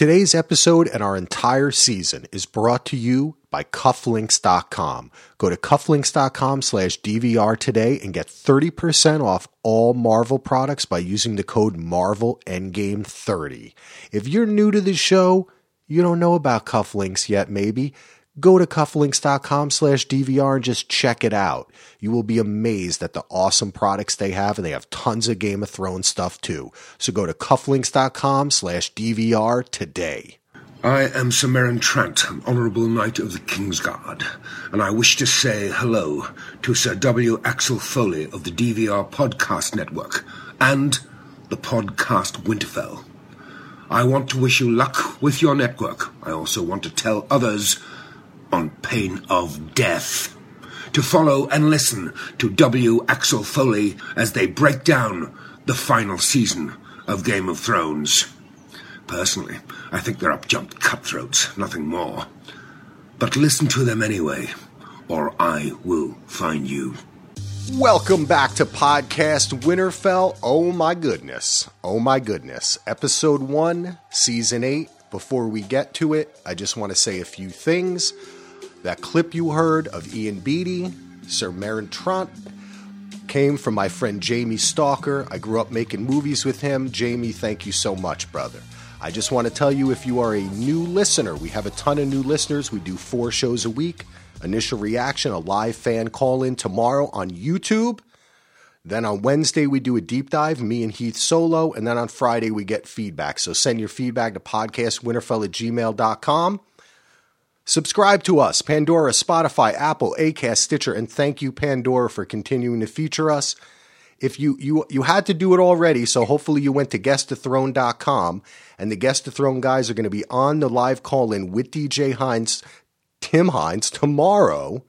Today's episode and our entire season is brought to you by cufflinks.com. Go to cufflinks.com slash DVR today and get 30% off all Marvel products by using the code Marvel Endgame 30. If you're new to the show, you don't know about cufflinks yet, maybe go to cufflinks.com slash DVR and just check it out. You will be amazed at the awesome products they have, and they have tons of Game of Thrones stuff too. So go to cufflinks.com slash DVR today. I am Sir Meryn Trant, Honourable Knight of the King's Guard, and I wish to say hello to Sir W. Axel Foley of the DVR Podcast Network and the podcast Winterfell. I want to wish you luck with your network. I also want to tell others on pain of death. To follow and listen to W. Axel Foley as they break down the final season of Game of Thrones. Personally, I think they're up-jumped cutthroats, nothing more. But listen to them anyway, or I will find you. Welcome back to Podcast Winterfell. Oh my goodness. Oh my goodness. Episode 1, Season 8. Before we get to it, I just want to say a few things. That clip you heard of Ian Beattie, Sir Meryn Trant, came from my friend Jamie Stalker. I grew up making movies with him. Jamie, thank you so much, brother. I just want to tell you if you are a new listener, we have a ton of new listeners. We do four shows a week. Initial reaction, a live fan call in tomorrow on YouTube. Then on Wednesday, we do a deep dive, me and Heath solo. And then on Friday, we get feedback. So send your feedback to podcastwinterfell at gmail.com. Subscribe to us, Pandora, Spotify, Apple, Acast, Stitcher, and thank you, Pandora, for continuing to feature us. If you you you had to do it already, so hopefully you went to guestthethrone.com and the guest throne guys are going to be on the live call in with DJ Hines, Tim Hines tomorrow,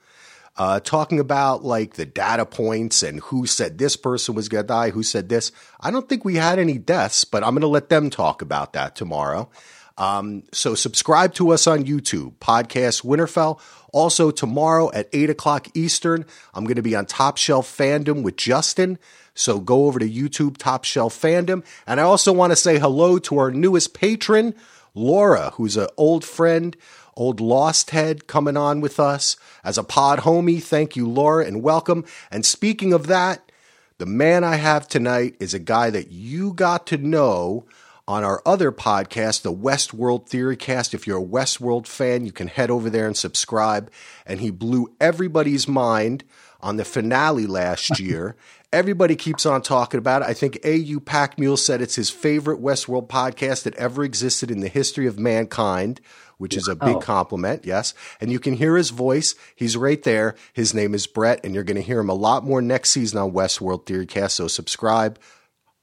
uh, talking about like the data points and who said this person was going to die, who said this. I don't think we had any deaths, but I'm going to let them talk about that tomorrow. Um, so subscribe to us on YouTube, Podcast Winterfell. Also, tomorrow at 8 o'clock Eastern, I'm going to be on Top Shelf Fandom with Justin. So go over to YouTube, Top Shelf Fandom. And I also want to say hello to our newest patron, Laura, who's an old friend, old lost head coming on with us as a pod homie. Thank you, Laura, and welcome. And speaking of that, the man I have tonight is a guy that you got to know on our other podcast, the Westworld Theory Cast. If you're a Westworld fan, you can head over there and subscribe. And he blew everybody's mind on the finale last year. Everybody keeps on talking about it. I think A.U. Pack Mule said it's his favorite Westworld podcast that ever existed in the history of mankind, which is a big Oh. compliment, yes. And you can hear his voice. He's right there. His name is Brett, and you're going to hear him a lot more next season on Westworld Theory Cast. So subscribe.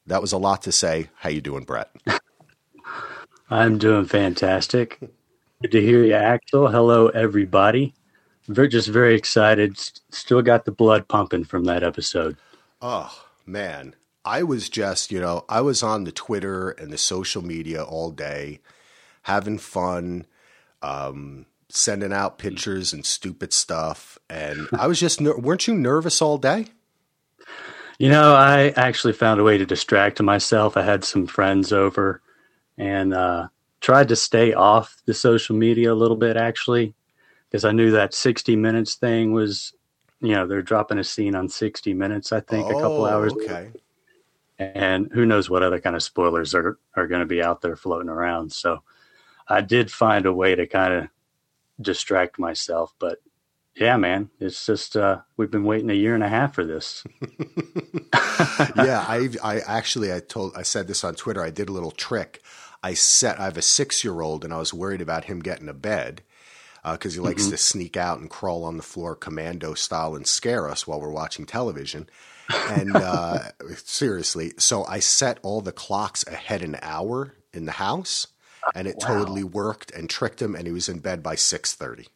That was a lot to say. How you doing, Brett? I'm doing fantastic. Good to hear you, Axel. Hello, everybody. We're just very excited. Still got the blood pumping from that episode. Oh, man. I was just, you know, I was on the Twitter and the social media all day, having fun, um, sending out pictures and stupid stuff. And I was just, ner- weren't you nervous all day? You know, I actually found a way to distract myself. I had some friends over and uh, tried to stay off the social media a little bit, actually, because I knew that 60 Minutes thing was, you know, they're dropping a scene on 60 Minutes, I think, a couple Oh, hours Okay. and who knows what other kind of spoilers are, are going to be out there floating around. So I did find a way to kind of distract myself. But yeah, man, it's just, uh, we've been waiting a year and a half for this. yeah, I I actually I told I said this on Twitter. I did a little trick. I set I have a six year old, and I was worried about him getting a bed because he likes to sneak out and crawl on the floor commando style and scare us while we're watching television. And uh, seriously, so I set all the clocks ahead an hour in the house, and it Wow. totally worked and tricked him, and he was in bed by six thirty.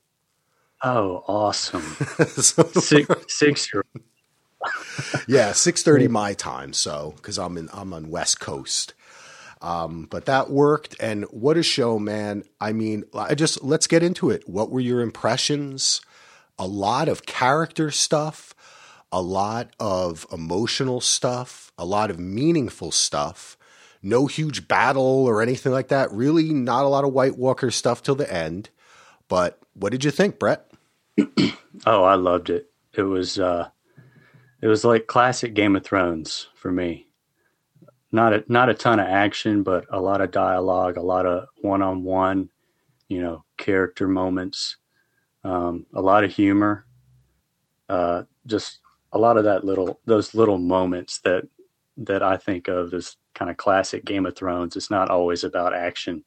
Oh, awesome. so, Six, six year yeah, six thirty my time. So because I'm in I'm on West Coast. Um, but that worked, and what a show, man! I mean, I just let's get into it. What were your impressions? A lot of character stuff, a lot of emotional stuff, a lot of meaningful stuff. no huge battle or anything like that. Really, not a lot of White Walker stuff till the end. But what did you think, Brett? oh, I loved it. It was uh, it was like classic Game of Thrones for me. Not a not a ton of action, but a lot of dialogue, a lot of one on one, you know, character moments, um, a lot of humor, uh, just a lot of that little those little moments that that I think of as kind of classic Game of Thrones. It's not always about action,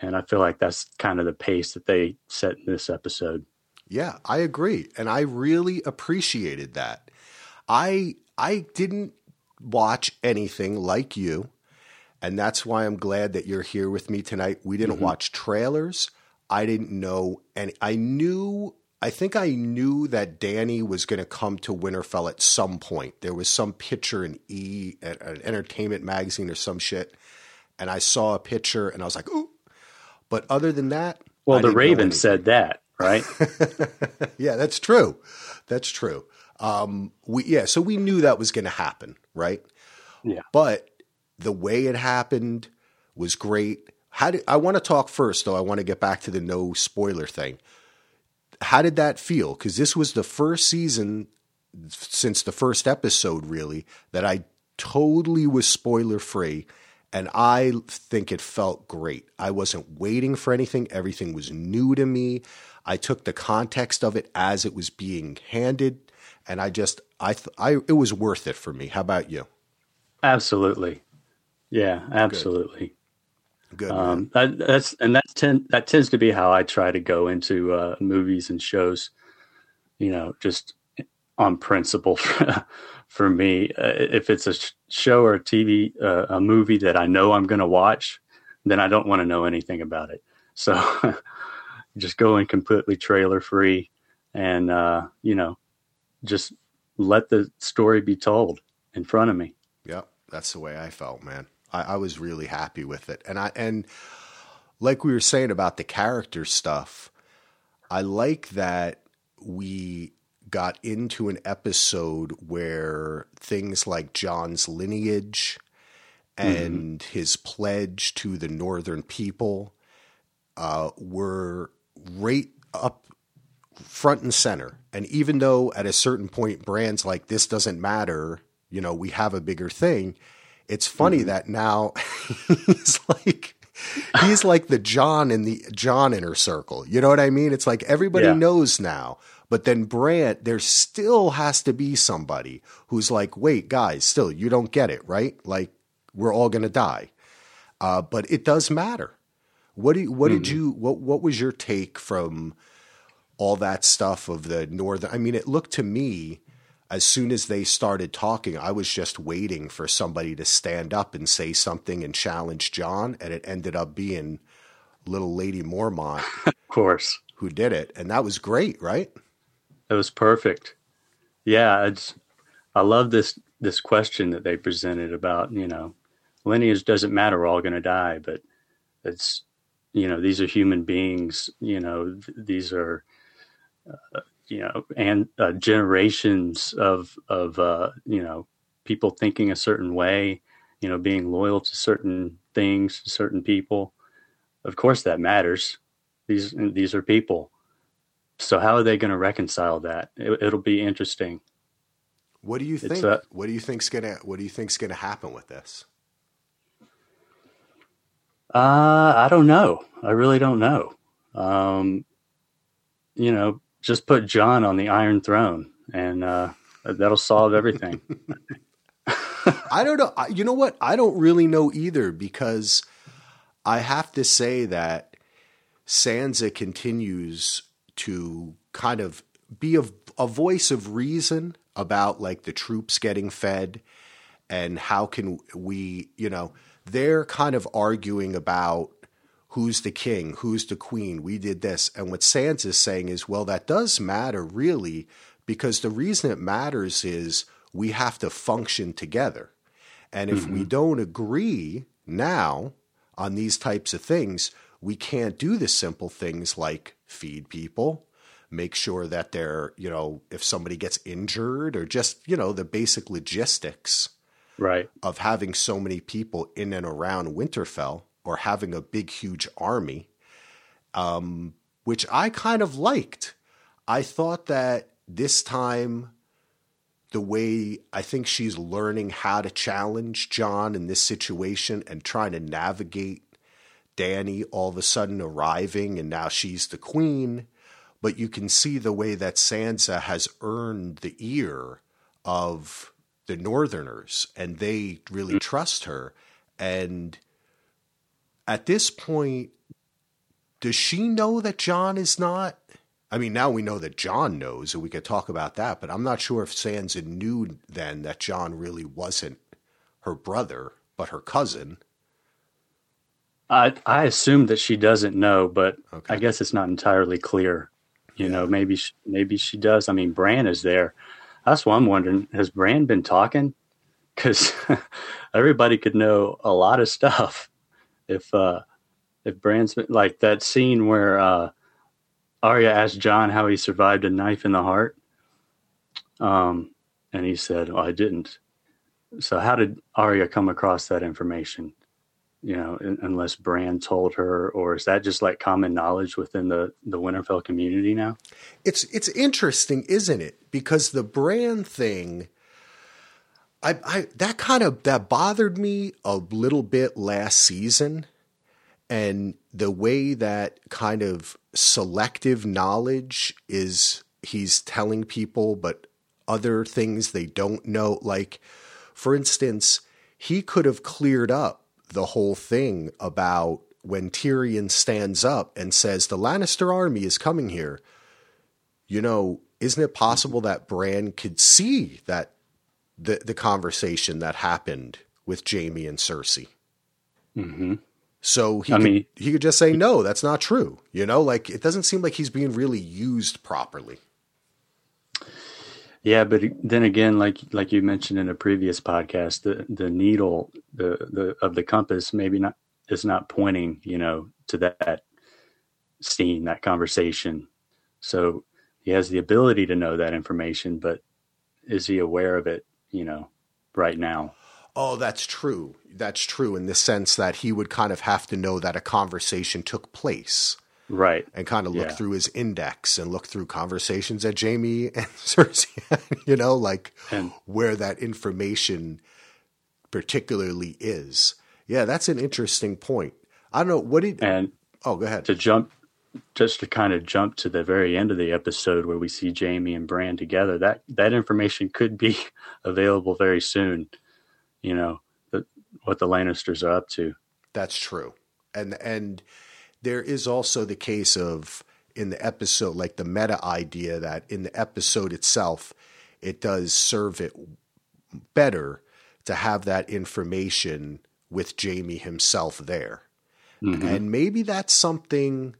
and I feel like that's kind of the pace that they set in this episode. Yeah, I agree, and I really appreciated that. I I didn't watch anything like you, and that's why I'm glad that you're here with me tonight. We didn't mm-hmm. watch trailers. I didn't know, and I knew. I think I knew that Danny was going to come to Winterfell at some point. There was some picture in E, an entertainment magazine or some shit, and I saw a picture, and I was like, "Ooh!" But other than that, well, the Raven said that right? yeah, that's true. That's true. Um, we yeah, so we knew that was going to happen, right? Yeah. But the way it happened was great. How did I want to talk first though? I want to get back to the no spoiler thing. How did that feel? Because this was the first season since the first episode, really, that I totally was spoiler free. And I think it felt great. I wasn't waiting for anything. Everything was new to me. I took the context of it as it was being handed, and I just I th- I it was worth it for me. How about you? Absolutely, yeah, absolutely. Good. Good um, that, that's and that tend that tends to be how I try to go into uh, movies and shows. You know, just on principle for, for me. Uh, if it's a show or a TV, uh, a movie that I know I'm going to watch, then I don't want to know anything about it. So just going completely trailer free and uh, you know just let the story be told in front of me yep that's the way i felt man I, I was really happy with it and i and like we were saying about the character stuff i like that we got into an episode where things like Jon's lineage mm-hmm. and mm-hmm. his pledge to the northern people uh, were right up front and center. And even though at a certain point Bran's like this doesn't matter, you know, we have a bigger thing, it's funny mm-hmm. that now he's like he's like the Jon in the Jon inner circle. You know what I mean? It's like everybody yeah. knows now. But then Bran, there still has to be somebody who's like, wait, guys, still, you don't get it, right? Like, we're all going to die. Uh, but it does matter. What do you, what mm-hmm. did you what what was your take from all that stuff of the northern? I mean, it looked to me as soon as they started talking, I was just waiting for somebody to stand up and say something and challenge Jon, and it ended up being little Lady Mormont, of course, who did it, and that was great, right? It was perfect. Yeah, it's I love this this question that they presented about you know lineage doesn't matter, we're all going to die, but it's you know these are human beings you know th- these are uh, you know and uh, generations of of uh, you know people thinking a certain way you know being loyal to certain things certain people. Of course that matters. These these are people. So how are they going to reconcile that? It, will be interesting. What do you think? uh, what do you think's going to what do you think's going to happen with this uh, I don't know. I really don't know. Um, you know, just put Jon on the Iron Throne, and uh, that'll solve everything. I don't know. You know what? I don't really know either because I have to say that Sansa continues to kind of be a, a voice of reason about like the troops getting fed and how can we, you know, they're kind of arguing about who's the king, who's the queen, we did this. And what Sands Sansa's saying is, well, that does matter really, because the reason it matters is we have to function together. And if mm-hmm. we don't agree now on these types of things, we can't do the simple things like feed people, make sure that they're, you know, if somebody gets injured or just, you know, the basic logistics right. of having so many people in and around Winterfell or having a big huge army um, which I kind of liked. I thought that this time the way I think she's learning how to challenge Jon in this situation and trying to navigate Danny all of a sudden arriving and now she's the queen but you can see the way that Sansa has earned the ear of the Northerners, and they really mm-hmm. trust her. And at this point, does she know that Jon is not? I mean, now we know that Jon knows, and we could talk about that, but I'm not sure if Sansa knew then that Jon really wasn't her brother, but her cousin. I I assume that she doesn't know, but okay. I guess it's not entirely clear. You yeah. know, maybe she, maybe she does. I mean, Bran is there. That's what I'm wondering. Has Bran been talking? Because everybody could know a lot of stuff if uh, if Bran's been, like that scene where uh, Arya asked Jon how he survived a knife in the heart, um, and he said, "Well, I didn't." So, how did Arya come across that information? You know, unless Bran told her, or is that just like common knowledge within the the Winterfell community now? It's it's interesting, isn't it? Because the Bran thing, I, I that kind of that bothered me a little bit last season, and the way that kind of selective knowledge is he's telling people, but other things they don't know, like for instance, he could have cleared up the whole thing about when Tyrion stands up and says, The Lannister army is coming here. You know, isn't it possible that Bran could see that the, the conversation that happened with Jaime and Cersei? Mm-hmm. So he I could, mean, he could just say, No, that's not true. You know, like it doesn't seem like he's being really used properly. Yeah, but then again, like like you mentioned in a previous podcast, the the needle the the of the compass maybe not is not pointing, you know, to that scene, that conversation. So he has the ability to know that information, but is he aware of it, you know, right now? Oh, that's true. That's true in the sense that he would kind of have to know that a conversation took place right. And kind of look yeah. through his index and look through conversations that Jaime and Cersei you know like and, where that information particularly is. Yeah that's an interesting point. I don't know what did and oh go ahead. to jump just to kind of jump to the very end of the episode where we see Jaime and Bran together that that information could be available very soon you know the, what the Lannisters are up to. That's true. And and there is also the case of in the episode, like the meta idea that in the episode itself, it does serve it better to have that information with Jaime himself there. Mm-hmm. And maybe that's something,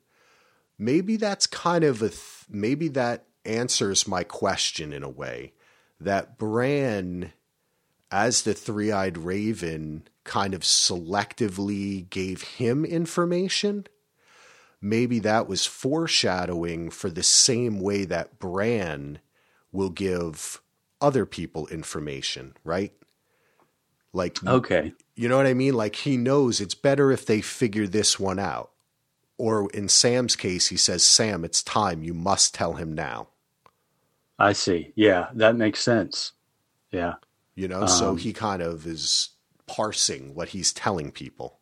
maybe that's kind of a, th- maybe that answers my question in a way that Bran, as the three eyed raven, kind of selectively gave him information maybe that was foreshadowing for the same way that Bran will give other people information, right? Like, okay, you know what I mean? Like, he knows it's better if they figure this one out. Or in Sam's case, he says, Sam, it's time. You must tell him now. I see. Yeah, that makes sense. Yeah. You know, um, so he kind of is parsing what he's telling people.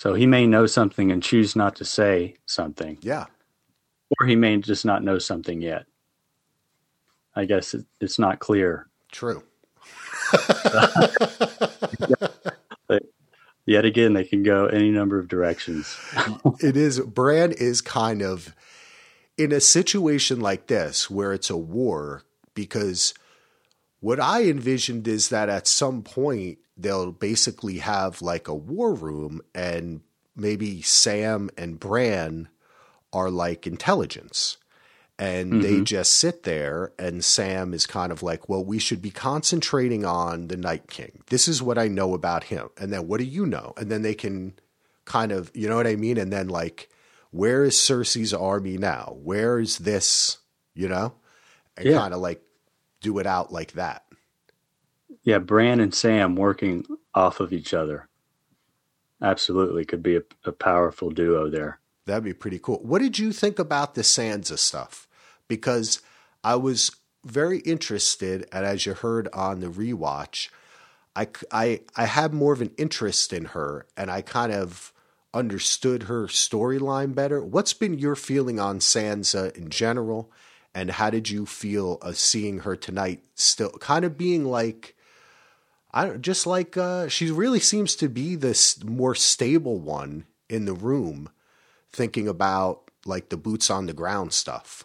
So he may know something and choose not to say something. Yeah. Or he may just not know something yet. I guess it, it's not clear. True. yet again, they can go any number of directions. it is, Bran is kind of in a situation like this where it's a war because what I envisioned is that at some point they'll basically have like a war room and maybe Sam and Bran are like intelligence. And mm-hmm. they just sit there, and Sam is kind of like, Well, we should be concentrating on the Night King. This is what I know about him. And then what do you know? And then they can kind of, you know what I mean? And then, like, where is Cersei's army now? Where is this, you know? And yeah. kind of like do it out like that. yeah, Bran and Sam working off of each other. Absolutely, could be a, a powerful duo there. That'd be pretty cool. What did you think about the Sansa stuff? Because I was very interested, and as you heard on the rewatch, I, I, I had more of an interest in her, and I kind of understood her storyline better. What's been your feeling on Sansa in general, and how did you feel of seeing her tonight? Still, kind of being like, I don't just like uh, she really seems to be this more stable one in the room, thinking about like the boots on the ground stuff.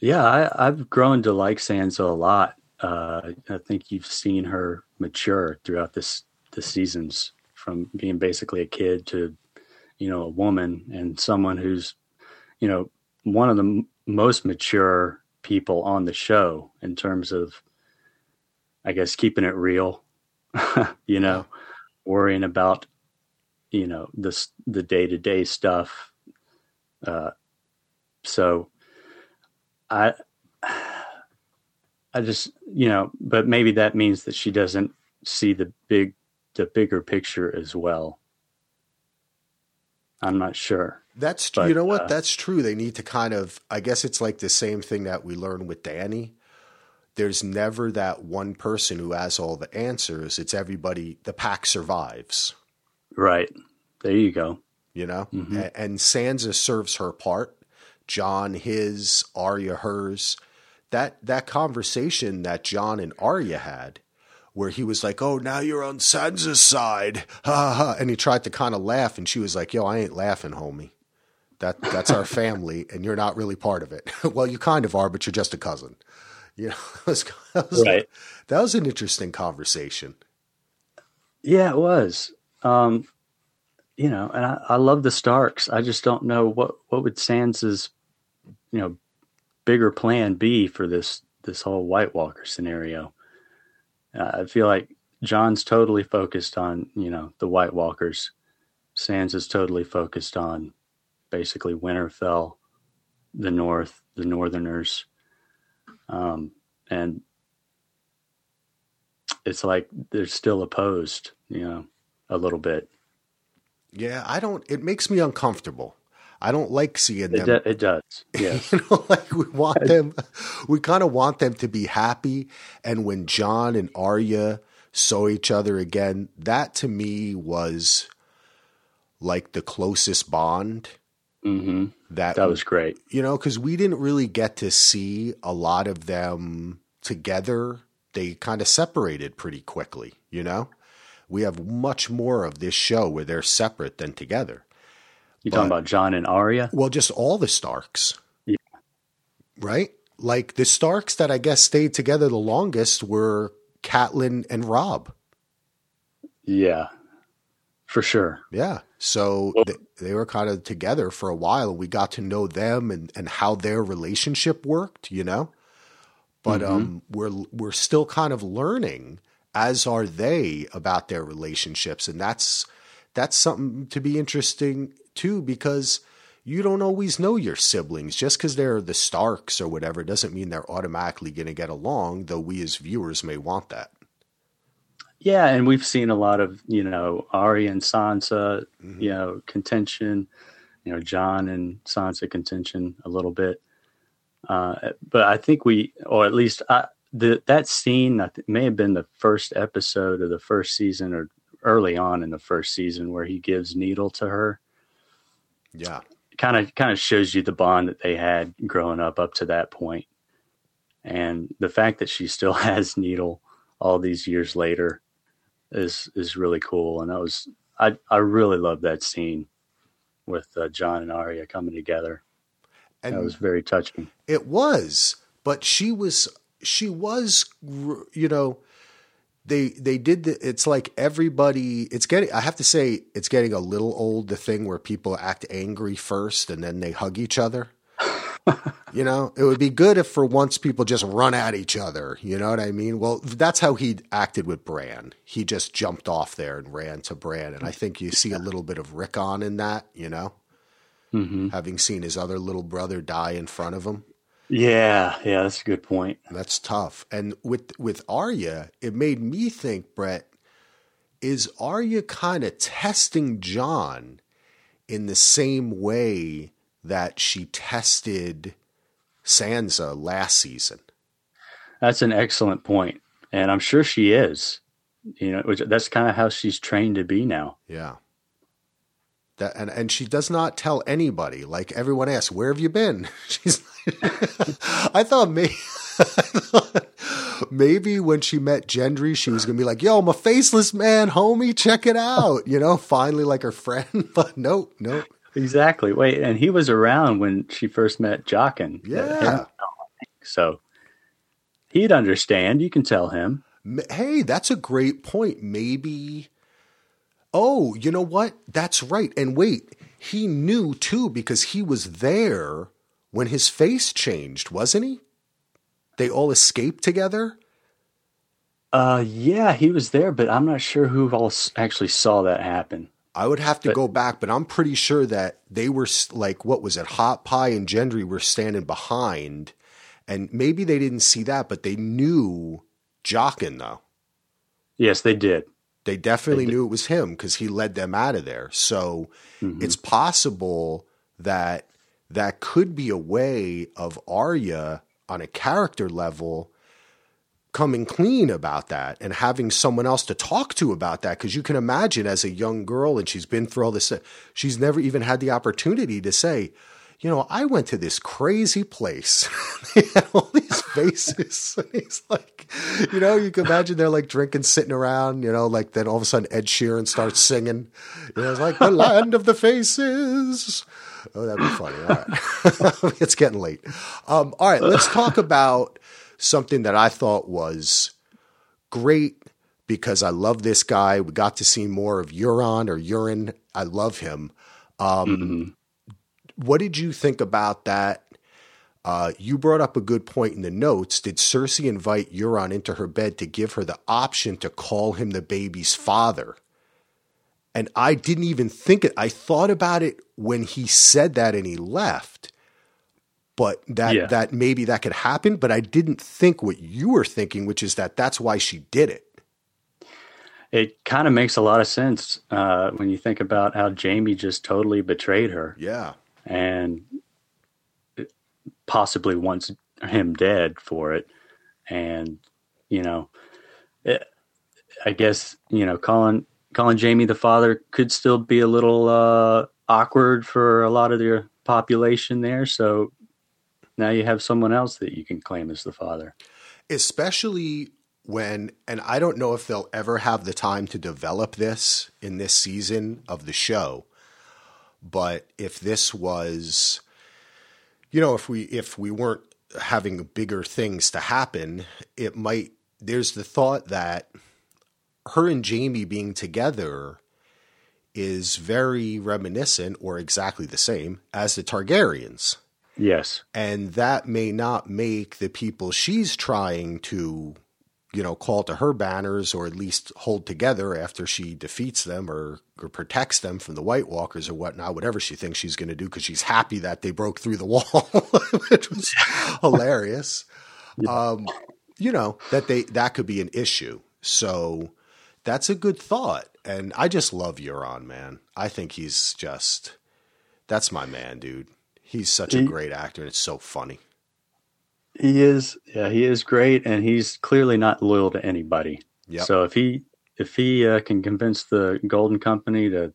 Yeah, I, I've grown to like Sansa a lot. Uh, I think you've seen her mature throughout this the seasons, from being basically a kid to, you know, a woman and someone who's, you know, one of the m- most mature people on the show in terms of, I guess, keeping it real. you know, worrying about, you know, this the day to day stuff. Uh, so I I just you know, but maybe that means that she doesn't see the big the bigger picture as well. I'm not sure. That's But, you know what? uh, That's true. They need to kind of. I guess it's like the same thing that we learn with Danny. There's never that one person who has all the answers. It's everybody. The pack survives. Right. There you go. You know, A- and, Sansa serves her part. Jon his, Arya hers. That that conversation that Jon and Arya had, where he was like, "Oh, now you're on Sansa's side," ha, ha. and he tried to kind of laugh, and she was like, "Yo, I ain't laughing, homie. That that's our family, and you're not really part of it. well, you kind of are, but you're just a cousin." You know, that was, Right. that was an interesting conversation. Yeah, it was. Um, you know, and I, I love the Starks. I just don't know what what would Sansa's, you know, bigger plan be for this this whole White Walker scenario. Uh, I feel like Jon's totally focused on you know the White Walkers. Sansa's totally focused on basically Winterfell, the North, the Northerners, um, and it's like they're still opposed, you know, a little bit. Yeah, I don't. It makes me uncomfortable. I don't like seeing It, them. do, it does. Yes. you know, like we want them, we kind of want them to be happy. And when Jon and Arya saw each other again, that to me was like the closest bond hmm that, That was great. you know, because we didn't really get to see a lot of them together. They kind of separated pretty quickly, you know? We have much more of this show where they're separate than together. You talking about Jon and Arya? Well, just all the Starks. Yeah. Right? Like the Starks that I guess stayed together the longest were Catelyn and Robb. Yeah, for sure. Yeah. So th- they were kind of together for a while we got to know them and, and how their relationship worked, you know? But um we're we're still kind of learning as are they about their relationships and that's that's something to be interesting too because you don't always know your siblings just because they're the Starks or whatever doesn't mean they're automatically going to get along though we as viewers may want that. Yeah, and we've seen a lot of you know Arya and Sansa, you know contention, you know Jon and Sansa contention a little bit. Uh, but I think we, or at least I, the that scene, I think may have been the first episode of the first season, or early on in the first season, where he gives Needle to her. Yeah. kind of kind of shows you the bond that they had growing up up to that point and the fact that she still has needle all these years later is is really cool. And that was i i really love that scene with uh, Jon and Arya coming together. And that was very touching. It was, but she was she was you know they they did the, it's like everybody it's getting I have to say it's getting a little old the thing where people act angry first and then they hug each other. You know, it would be good if for once people just run at each other, you know what I mean? Well, that's how he acted with Bran. He just jumped off there and ran to Bran and I think you see a little bit of Rickon in that, you know? hmm having seen his other little brother die in front of him. Yeah, yeah, that's a good point. That's tough. And with with Arya, it made me think, Brett, is Arya kind of testing Jon in the same way that she tested Sansa last season? That's an excellent point, and I'm sure she is. You know, which, that's kind of how she's trained to be now. Yeah. That, and and she does not tell anybody. Like everyone asks, "Where have you been?" She's. I thought maybe. maybe when she met Gendry, she was gonna be like, "Yo, I'm a faceless man, homie. Check it out." You know, finally like her friend. But nope, nope. Exactly. Wait, and he was around when she first met Jaqen. Yeah. So he'd understand. You can tell him. Hey, that's a great point. Maybe Oh, you know what? That's right. And wait, he knew too because he was there when his face changed, wasn't he? They all escaped together? Uh yeah, he was there, but I'm not sure who all actually saw that happen. I would have to but, go back, but I'm pretty sure that they were like, what was it? Hot Pie and Gendry were standing behind, and maybe they didn't see that, but they knew Jaqen though. Yes, they did. They definitely they knew it was him because he led them out of there. So mm-hmm. it's possible that that could be a way of Arya on a character level coming clean about that and having someone else to talk to about that because you can imagine as a young girl and she's been through all this she's never even had the opportunity to say you know, I went to this crazy place. they had all these faces. and he's like, you know, you can imagine they're like drinking, sitting around, you know, like then all of a sudden Ed Sheeran starts singing. You know, it's like the land of the faces. Oh, that'd be funny. All right. it's getting late. Um, all right, let's talk about something that I thought was great because I love this guy. We got to see more of Euron or Urine. I love him. Um, mm-hmm what did you think about that? Uh, you brought up a good point in the notes. Did Cersei invite Euron into her bed to give her the option to call him the baby's father? And I didn't even think it. I thought about it when he said that and he left. But that yeah. that maybe that could happen, but I didn't think what you were thinking, which is that that's why she did it. It kind of makes a lot of sense uh, when you think about how Jaime just totally betrayed her. Yeah and possibly wants him dead for it. And you know, it, I guess you know, calling calling Jaime the father could still be a little uh, awkward for a lot of the population there. So now you have someone else that you can claim as the father, especially when and I don't know if they'll ever have the time to develop this in this season of the show but if this was, you know, if we if we weren't having bigger things to happen, it might. There's the thought that her and Jaime being together is very reminiscent or exactly the same as the Targaryens. Yes. And that may not make the people she's trying to you know, call to her banners or at least hold together after she defeats them or, or protects them from the White Walkers or whatnot, whatever she thinks she's going to do because she's happy that they broke through the wall, which was hilarious. Yeah. Um, you know, that they that could be an issue. So that's a good thought. And I just love Euron, man. I think he's just that's my man, dude. He's such he, a great actor and it's so funny. He is, yeah, he is great, and he's clearly not loyal to anybody. Yep. So if he if he uh, can convince the Golden Company to,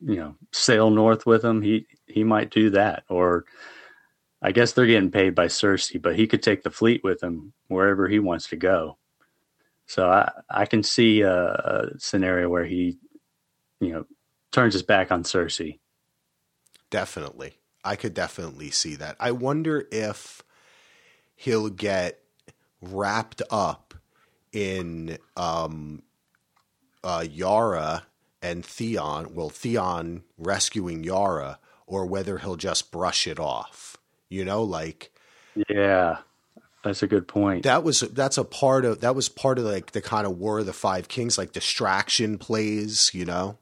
you know, sail north with him, he he might do that. Or I guess they're getting paid by Cersei, but he could take the fleet with him wherever he wants to go. So I I can see a, a scenario where he, you know, turns his back on Cersei. Definitely, I could definitely see that. I wonder if he'll get wrapped up in um, uh, Yara and Theon. Well, Theon rescuing Yara, or whether he'll just brush it off. You know, like yeah, that's a good point. That was that's a part of that was part of like the kind of War of the Five Kings, like distraction plays. You know,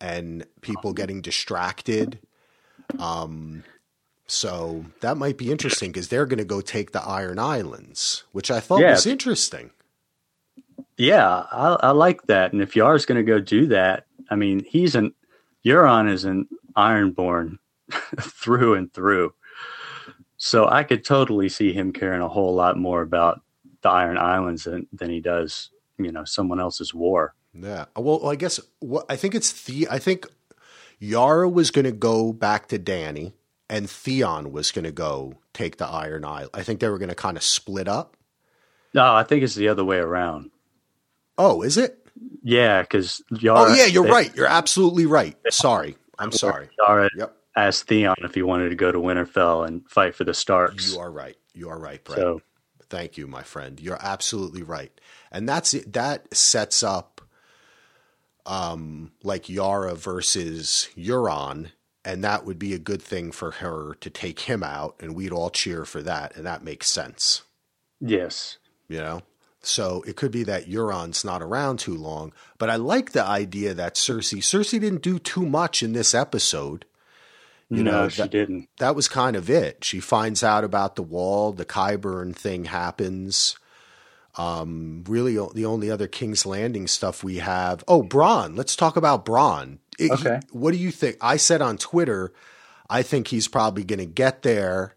and people getting distracted. Um, So that might be interesting because they're going to go take the Iron Islands, which I thought Yeah. was interesting. Yeah, I, I like that. And if Yar's going to go do that, I mean, he's an Euron is an Ironborn through and through. So I could totally see him caring a whole lot more about the Iron Islands than, than he does, you know, someone else's war. Yeah. Well, I guess what I think it's the I think Yara was going to go back to Danny, and Theon was going to go take the Iron Isle. I think they were going to kind of split up. No, I think it's the other way around. Oh, is it? Yeah, because Yara. Oh, yeah. You're they- right. You're absolutely right. Sorry. I'm sorry. Yara Yep. asked Theon if he wanted to go to Winterfell and fight for the Starks. You are right. You are right, Brett. so Thank you, my friend. You're absolutely right. And that's it. That sets up um like Yara versus Euron, and that would be a good thing for her to take him out, and we'd all cheer for that, and that makes sense. yes, You know? So it could be that Euron's not around too long, but I like the idea that Cersei Cersei didn't do too much in this episode. You no, know, she that- didn't. that was kind of it. She finds out about the wall, the Qyburn thing happens. Um, really, the only other King's Landing stuff we have. Oh, Bronn. Let's talk about Bronn. It- Okay. what do you think? I said on Twitter, I think he's probably going to get there,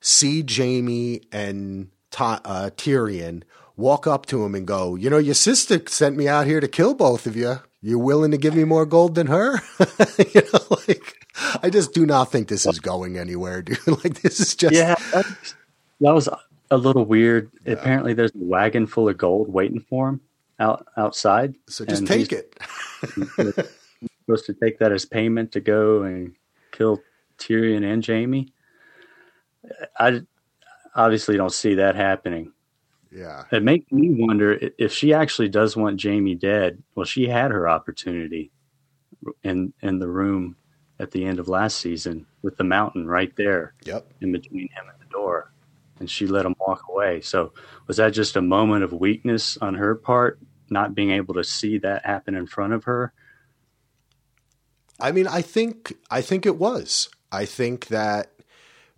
see Jaime and Ta- uh, Tyrion, walk up to him and go, "You know, your sister sent me out here to kill both of you. You're willing to give me more gold than her?" you know, like I just do not think this is going anywhere, dude. like this is just Yeah, that was a little weird. Apparently, there's a wagon full of gold waiting for him out outside. So just take he's it. Supposed to take that as payment to go and kill Tyrion and Jaime. I obviously don't see that happening. Yeah. It makes me wonder if she actually does want Jaime dead. Well, she had her opportunity in in the room at the end of last season with the mountain right there Yep. in between him and the door, and she let him walk away. So was that just a moment of weakness on her part, not being able to see that happen in front of her? I mean, I think I think it was. I think that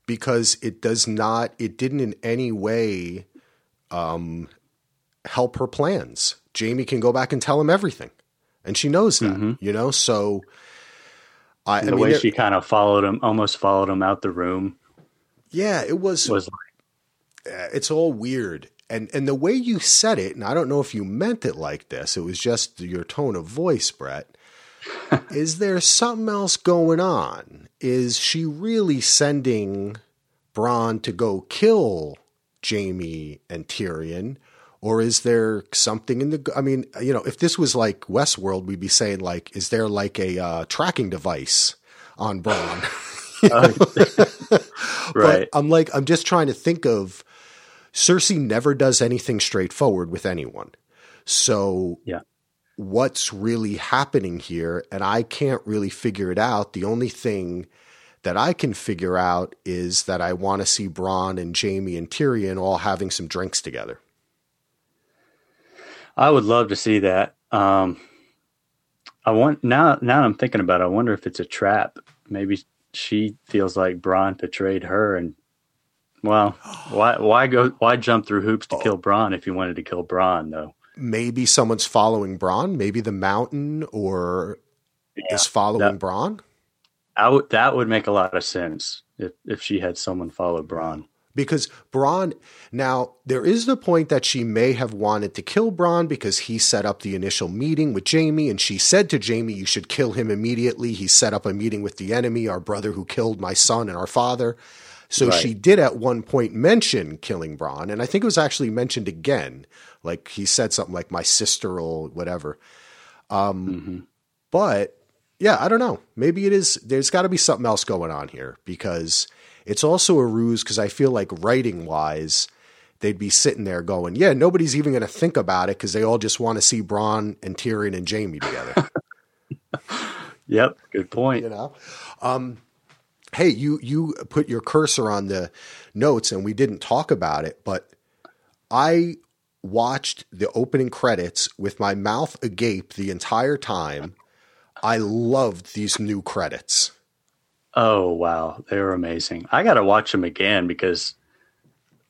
because it does not, it didn't in any way um, help her plans. Jaime can go back and tell him everything, and she knows that. You know, so I, I the mean, way she kind of followed him, almost followed him out the room, yeah, it was. was uh, it's all weird. And and the way you said it, and I don't know if you meant it like this, it was just your tone of voice, Brett. is there something else going on? Is she really sending Bronn to go kill Jaime and Tyrion? Or is there something in the? I mean, you know, if this was like Westworld, we'd be saying like, is there like a uh, tracking device on Bronn? right. But I'm like, I'm just trying to think of Cersei never does anything straightforward with anyone. So Yeah. what's really happening here? And I can't really figure it out. The only thing that I can figure out is that I want to see Bronn and Jaime and Tyrion all having some drinks together. I would love to see that. Um, I want now. Now I'm thinking about. it, I wonder if it's a trap. Maybe she feels like Bronn betrayed her, and well, why why go why jump through hoops to kill oh. Bronn if you wanted to kill Bronn though? Maybe someone's following Bronn. Maybe the mountain or is following that-. I would that would make a lot of sense if if she had someone follow Bronn. because Bronn now there is the point that she may have wanted to kill Bronn because he set up the initial meeting with Jaime and she said to Jaime you should kill him immediately he set up a meeting with the enemy our brother who killed my son and our father so Right. she did at one point mention killing Bronn and I think it was actually mentioned again like he said something like my sister or whatever um but yeah, I don't know. Maybe it is. There's got to be something else going on here because it's also a ruse. Because I feel like writing wise, they'd be sitting there going, "Yeah, nobody's even going to think about it because they all just want to see Bronn and Tyrion and Jaime together." Yep, good point. you know. Um, hey, you you put your cursor on the notes, and we didn't talk about it, but I watched the opening credits with my mouth agape the entire time. I loved these new credits. Oh wow, they were amazing. I got to watch them again because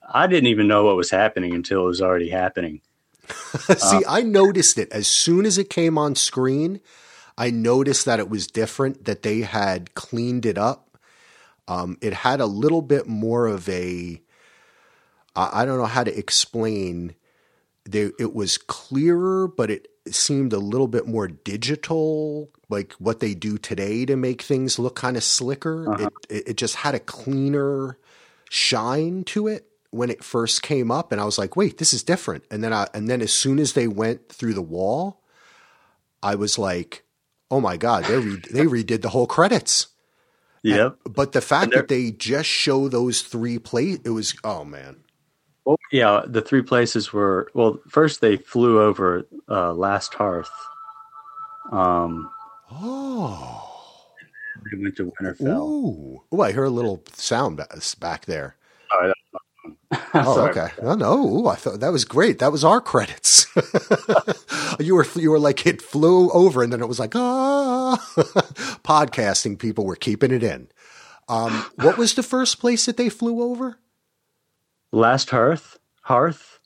I didn't even know what was happening until it was already happening. See, I noticed it as soon as it came on screen. I noticed that it was different, that they had cleaned it up. Um, it had a little bit more of a I don't know how to explain. They, it was clearer, but it seemed a little bit more digital, like what they do today to make things look kind of slicker. It, it, it just had a cleaner shine to it when it first came up, and I was like, "Wait, this is different." And then I, and then as soon as they went through the wall, I was like, "Oh my god, they re- they redid the whole credits." Yep. But the fact that they just show those three play, it was oh man, Well, yeah, the three places were well. First, they flew over uh, Last Hearth. Um, oh, they went to Winterfell. ooh, oh, I heard a little sound back there. Sorry, Oh, okay. No, no. Ooh, I thought that was great. That was our credits. you were you were like it flew over, and then it was like ah. Podcasting people were keeping it in. Um, what was the first place that they flew over? Last Hearth, Hearth,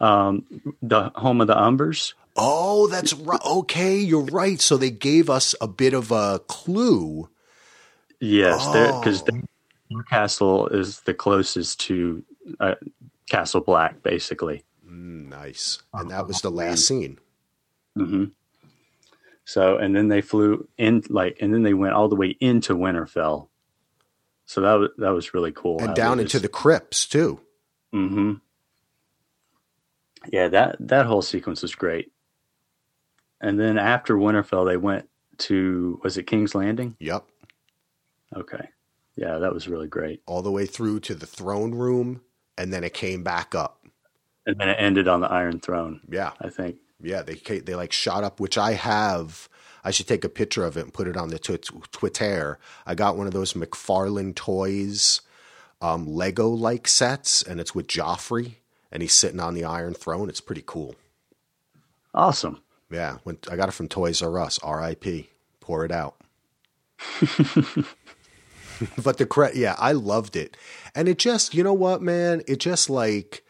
um, the home of the Umbers. Oh, that's right. Okay, you're right. So they gave us a bit of a clue. Yes, because Oh. the castle is the closest to uh, Castle Black, basically. Mm, nice. And that was the last scene. hmm So, and then they flew in, like, and then they went all the way into Winterfell. So that was that was really cool. And down into the crypts too. hmm Yeah, that that whole sequence was great. And then after Winterfell, they went to was it King's Landing? Yep. Okay, yeah, that was really great. All the way through to the throne room, and then it came back up. And then it ended on the Iron Throne. Yeah. I think. Yeah, they they like shot up, which I have. I should take a picture of it and put it on the tw- Twitter. I got one of those McFarlane toys, um, Lego like sets, and it's with Joffrey, and he's sitting on the Iron Throne. It's pretty cool. Awesome. Yeah, when I got it from Toys R Us. R.I.P. Pour it out. but the cre- yeah, I loved it, and it just you know what, man, it just like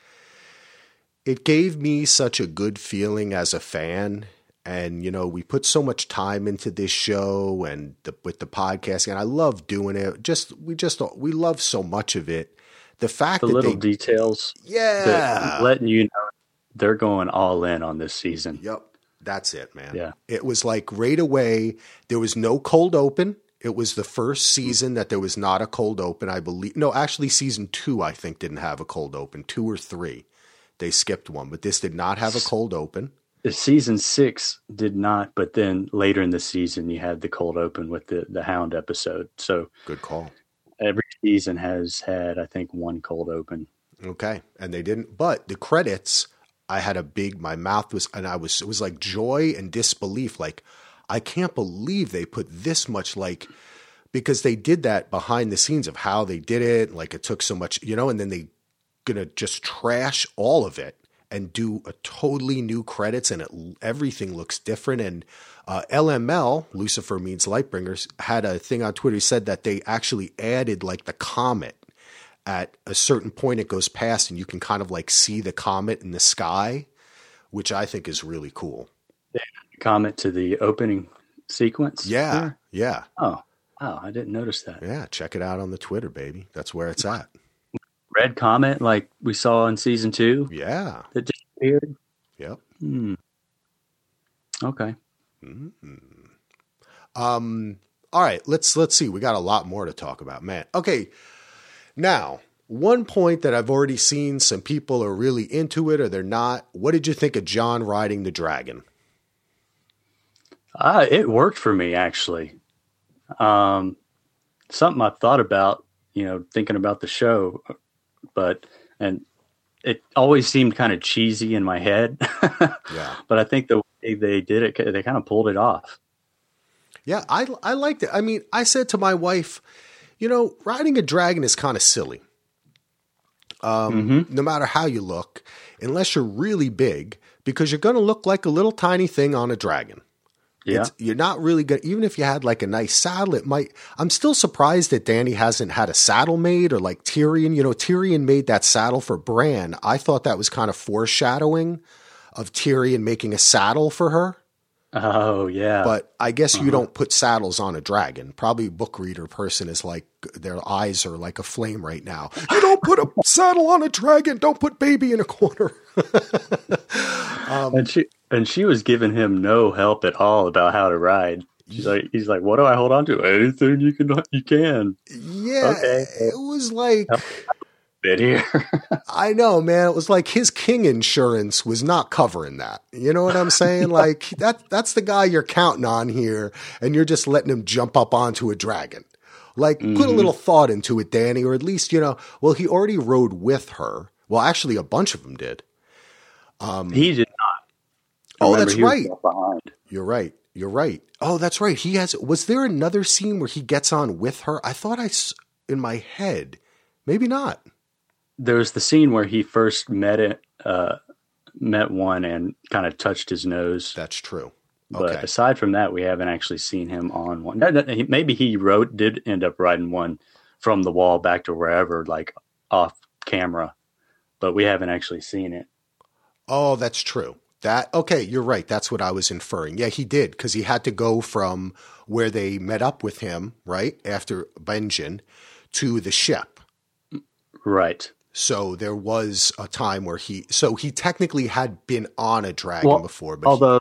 it gave me such a good feeling as a fan. And you know, we put so much time into this show and the, with the podcast, and I love doing it. Just we just we love so much of it. The fact The that little they, details, yeah, letting you know they're going all in on this season. Yep. That's it, man. Yeah. It was like right away, there was no cold open. It was the first hmm. season that there was not a cold open, I believe. No, actually, season two, I think, didn't have a cold open. Two or three. They skipped one, but this did not have a cold open. The season six did not, but then later in the season you had the cold open with the the Hound episode. So Good call. every season has had, I think, one cold open. Okay. And they didn't, but the credits, I had a big, my mouth was, and I was, it was like joy and disbelief. Like, I can't believe they put this much, like, because they did that behind the scenes of how they did it. Like, it took so much, you know, and then they gonna just trash all of it and do a totally new credits and it, everything looks different. And uh, LML, Lucifer Means Lightbringers, had a thing on Twitter. He said that they actually added like the comet at a certain point. It goes past and you can kind of like see the comet in the sky, which I think is really cool. Comment to the opening sequence. Yeah, here? yeah, Oh, wow! I didn't notice that. yeah. Check it out on the Twitter, baby. That's where it's at. Red comet, like we saw in season two, Yeah. that disappeared. Yep. Hmm. Okay. Um, all right, let's let's see. We got a lot more to talk about, man. Okay, now one point that I've already seen some people are really into it or they're not. What did you think of Jon riding the dragon? Uh, it worked for me actually. Um, something I thought about, you know, thinking about the show, but and it always seemed kind of cheesy in my head. Yeah, but I think the way they did it, they kind of pulled it off. yeah, I I liked it. I mean, I said to my wife, you know, riding a dragon is kind of silly. Um, no matter how you look, unless you're really big, because you're going to look like a little tiny thing on a dragon. Yeah. It's, you're not really good. Even if you had like a nice saddle, it might. I'm still surprised that Dany hasn't had a saddle made or like Tyrion. You know, Tyrion made that saddle for Bran. I thought that was kind of foreshadowing of Tyrion making a saddle for her. Oh yeah. But I guess you uh-huh. don't put saddles on a dragon. Probably a book reader person is like their eyes are like a flame right now. You don't put a saddle on a dragon. Don't put baby in a corner. Um, and she and she was giving him no help at all about how to ride. She's like, he's like, what do I hold on to? Anything you can, you can. Yeah, Okay. it was like Bit here. I know, man. It was like his king insurance was not covering that. You know what I'm saying? Like that that's the guy you're counting on here and you're just letting him jump up onto a dragon. Like put a mm-hmm. little thought into it, Dany, or at least, you know, well he already rode with her. Well, actually a bunch of them did. Um, he did not. Oh, that's right. You're right. You're right. Oh, that's right. He has was there another scene where he gets on with her? I thought I in my head. Maybe not. There was the scene where he first met it, uh, met one and kind of touched his nose. That's true. But aside from that, we haven't actually seen him on one. No, no, he- Maybe he wrote, did end up riding one from the wall back to wherever, like off camera, but we haven't actually seen it. Oh, that's true. That okay, you're right. That's what I was inferring. Yeah, he did because he had to go from where they met up with him, right after Benjen, to the ship. Right. So there was a time where he, so he technically had been on a dragon Well, before, but he- Although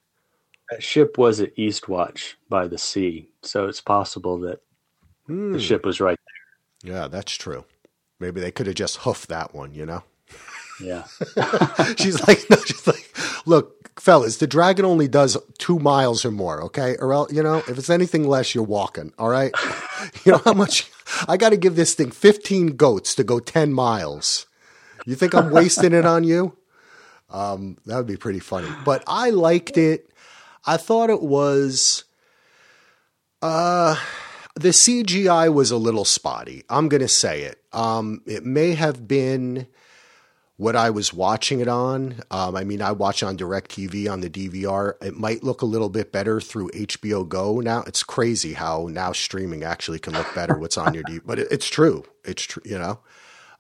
that ship was at Eastwatch by the sea, so it's possible that Hmm. the ship was right there. yeah, that's true. Maybe they could have just hoofed that one, you know. Yeah. she's like, no, she's like, look, fellas, the dragon only does two miles or more, okay? Or else, you know, if it's anything less, you're walking, all right? You know how much I got to give this thing 15 goats to go 10 miles. You think I'm wasting it on you? Um, that would be pretty funny. But I liked it. I thought it was uh the CGI was a little spotty. I'm going to say it. Um it may have been what I was watching it on. Um, I mean, I watch on DirecTV on the DVR. It might look a little bit better through HBO Go now. It's crazy how now streaming actually can look better. What's on your D, but it, it's true. It's true. You know.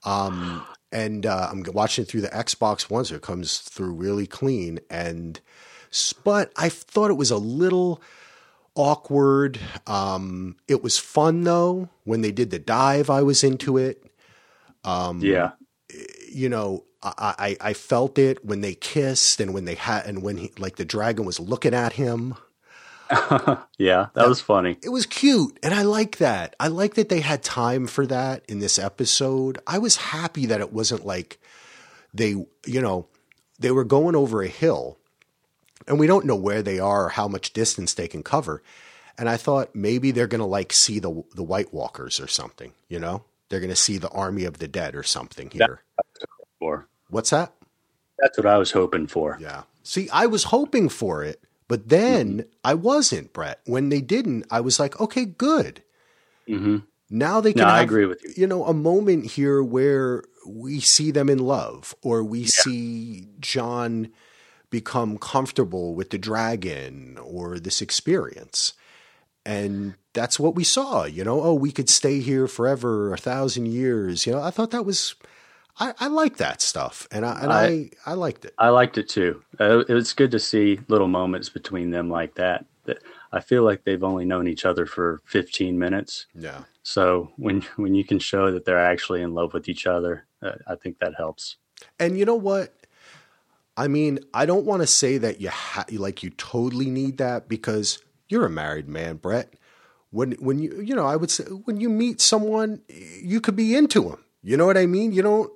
Um, and uh, I'm watching it through the Xbox One, so it comes through really clean. And but I thought it was a little awkward. Um, it was fun though when they did the dive. I was into it yeah. you know, I, I felt it when they kissed and when they had and when he like the dragon was looking at him. Yeah. That was funny. It was cute, and I like that. I like that they had time for that in this episode. I was happy that it wasn't like they, you know, they were going over a hill, and we don't know where they are or how much distance they can cover. And I thought maybe they're gonna like see the the White Walkers or something. You know, they're gonna see the army of the dead or something here. For What's that? that's what I was hoping for. Yeah. See, I was hoping for it, but then I wasn't, Brett. When they didn't, I was like, okay, good. hmm Now they can No, I have, agree with you. you know, a moment here where we see them in love or we see Jon become comfortable with the dragon or this experience. And that's what we saw, you know, oh, we could stay here forever, a thousand years. You know, I thought that was, I, I like that stuff. And I, and I, I- I liked it. I liked it too. Uh, it was good to see little moments between them like that. That I feel like they've only known each other for 15 minutes. Yeah. So when when you can show that they're actually in love with each other, uh, I think that helps. And you know what? I mean, I don't want to say that you ha- like you totally need that because you're a married man, Brett. When when you you know, I would say when you meet someone, you could be into them. You know what I mean? You don't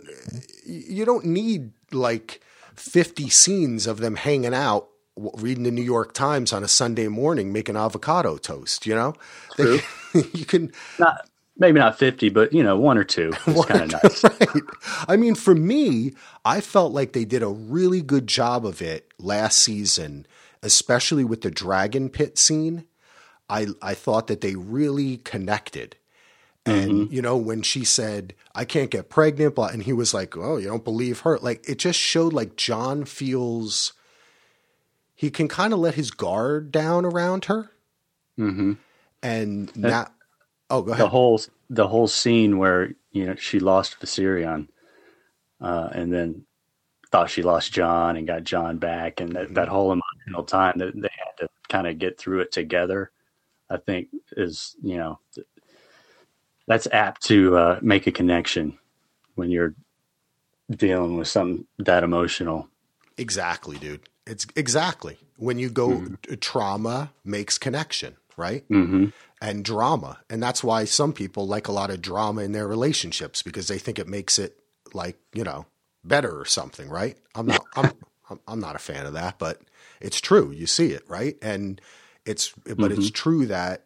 you don't need like 50 scenes of them hanging out reading the New York Times on a Sunday morning making avocado toast, you know? They, you can Not maybe not 50, but you know one or two. It's kind of nice. right. I mean, for me, I felt like they did a really good job of it last season, especially with the dragon pit scene. I I thought that they really connected. And you know, when she said, "I can't get pregnant," blah, and he was like, "Oh, you don't believe her?" Like it just showed like Jon feels he can kind of let his guard down around her. Mm-hmm. And now, oh, go ahead. The whole the whole scene where you know she lost Viserion, uh, and then thought she lost Jon and got Jon back, and that, that whole emotional time that they had to kind of get through it together, I think is you know that's apt to uh, make a connection when you're dealing with something that emotional. Exactly, dude. It's exactly when you go Mm-hmm. trauma makes connection, right? Mm-hmm. And drama, and that's why some people like a lot of drama in their relationships because they think it makes it like you know better or something, right? I'm not. I'm. I'm- I'm not a fan of that, but it's true. You see it, right? And it's, but it's true that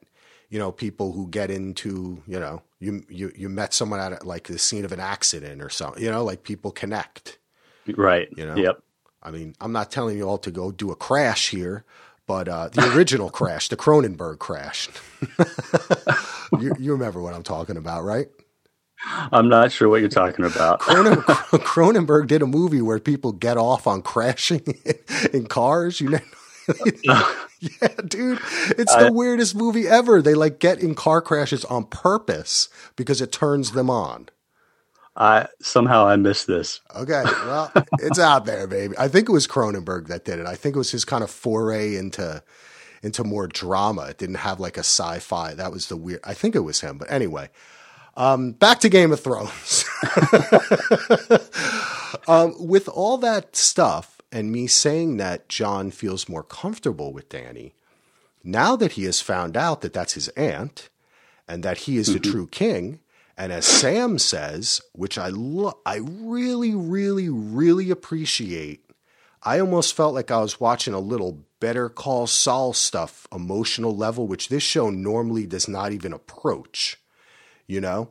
you know people who get into you know you you you met someone at like the scene of an accident or something, you know, like people connect. Right. You know? Yep. I mean, I'm not telling you all to go do a crash here, but uh, the original crash, the Cronenberg crash. you, you remember what I'm talking about, right? I'm not sure what you're talking about. Cronen, Cronenberg did a movie where people get off on crashing in cars. You know, yeah, dude, it's the weirdest movie ever. They like get in car crashes on purpose because it turns them on. I somehow I missed this. Okay, well, it's out there, baby. I think it was Cronenberg that did it. I think it was his kind of foray into into more drama. It didn't have like a sci-fi. That was the weird. I think it was him, but anyway. Um, back to Game of Thrones. um, with all that stuff and me saying that Jon feels more comfortable with Dany, now that he has found out that that's his aunt and that he is the mm-hmm. true king, and as Sam says, which I lo- I really, really, really appreciate, I almost felt like I was watching a little Better Call Saul stuff, emotional level, which this show normally does not even approach. You know,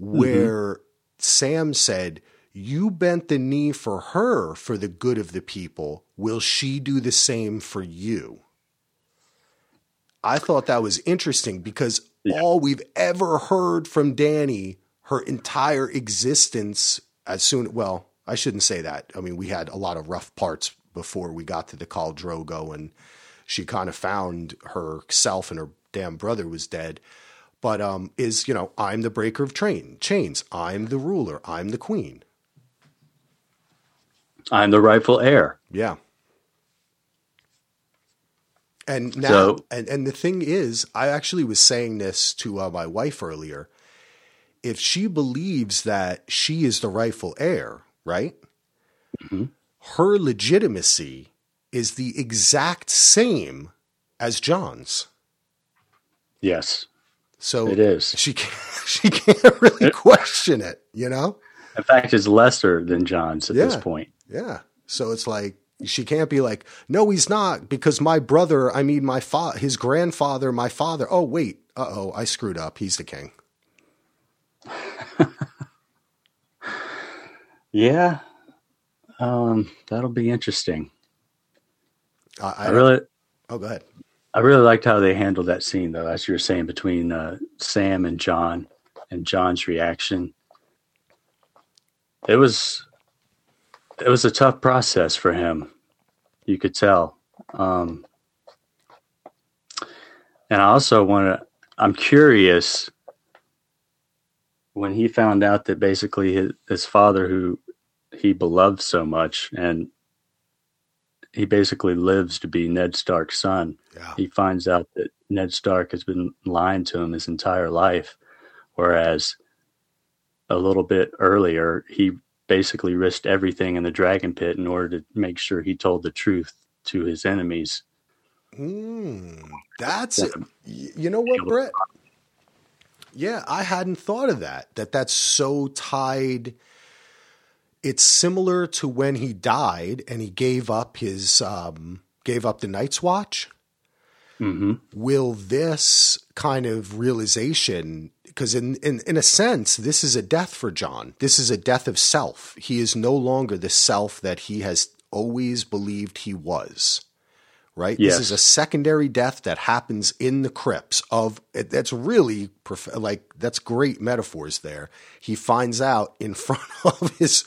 mm-hmm. where Sam said, "You bent the knee for her for the good of the people. Will she do the same for you?" I thought that was interesting because all we've ever heard from Dany, her entire existence, as soon well, I shouldn't say that. I mean, we had a lot of rough parts before we got to the Khal Drogo, and she kind of found herself and her damn brother was dead. But um, is you know, I'm the breaker of train chains. I'm the ruler. I'm the queen. I'm the rightful heir. Yeah. And now, So- and, and the thing is, I actually was saying this to uh, my wife earlier. If she believes that she is the rightful heir, right? Her legitimacy is the exact same as Jon's. Yes, So it is. she can't, she can't really question it, you know? In fact, it's lesser than Jon's at this point. Yeah. So it's like she can't be like, no, he's not because my brother, I mean my fa- his grandfather, my father. Oh wait, uh oh, I screwed up. He's the king. Yeah, um, that'll be interesting. I, I, I really, oh, go ahead. I really liked how they handled that scene, though, as you were saying, between uh, Sam and Jon, and Jon's reaction. It was, it was a tough process for him. You could tell. Um, and I also want to. I'm curious when he found out that basically his, his father, who he beloved so much, and he basically lives to be Ned Stark's son Yeah. he finds out that Ned Stark has been lying to him his entire life, whereas a little bit earlier he basically risked everything in the dragon pit in order to make sure he told the truth to his enemies. Mm, that's it. You know what, Brett? Yeah, I hadn't thought of that. That that's so tied. It's similar to when he died and he gave up his um, gave up the Night's Watch. hmm will this kind of realization because in, in in a sense this is a death for jon this is a death of self he is no longer the self that he has always believed he was right? Yes. This is a secondary death that happens in the crypts of that's really prof- like that's great metaphors there. He finds out in front of his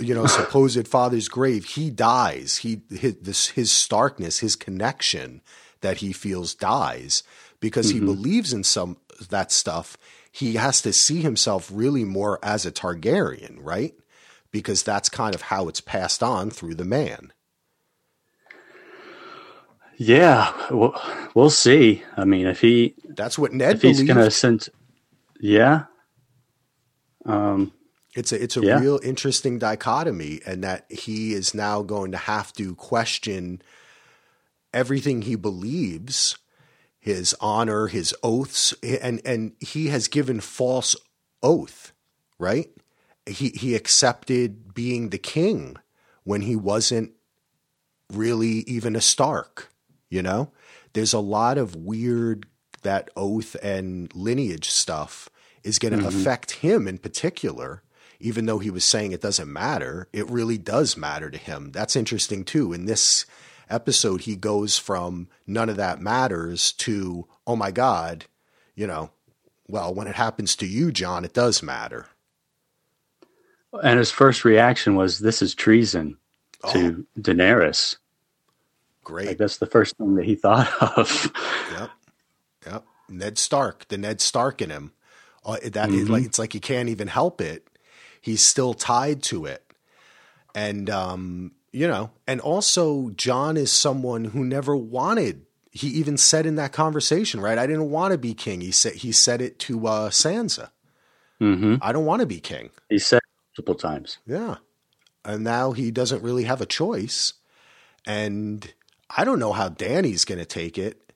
you know supposed father's grave he dies. He his, this his starkness, his connection that he feels dies because he believes in some that stuff. He has to see himself really more as a Targaryen, right? Because that's kind of how it's passed on through the man. Yeah, we'll, we'll see. I mean, if he That's what Ned if he's going to send, yeah, um, It's a it's a Yeah. real interesting dichotomy, and that he is now going to have to question everything he believes, his honor, his oaths, and and he has given false oath, right? He he accepted being the king when he wasn't really even a Stark, you know? There's a lot of weird that oath and lineage stuff is going to mm-hmm. affect him in particular, even though he was saying it doesn't matter. It really does matter to him. That's interesting too. In this episode, he goes from none of that matters to, oh my God, you know, well, when it happens to you, Jon, it does matter. and his first reaction was, "This is treason Oh. to Daenerys." Great. Like that's the first thing that he thought of. Yep. Yep. Ned Stark, the Ned Stark in him. Uh, that is like it's like he can't even help it. He's still tied to it. And um, you know, and also Jon is someone who never wanted he even said in that conversation, right? I didn't want to be king. He said he said it to uh Sansa. hmm I don't want to be king. He said multiple times. Yeah. And now he doesn't really have a choice. And I don't know how Dany's going to take it.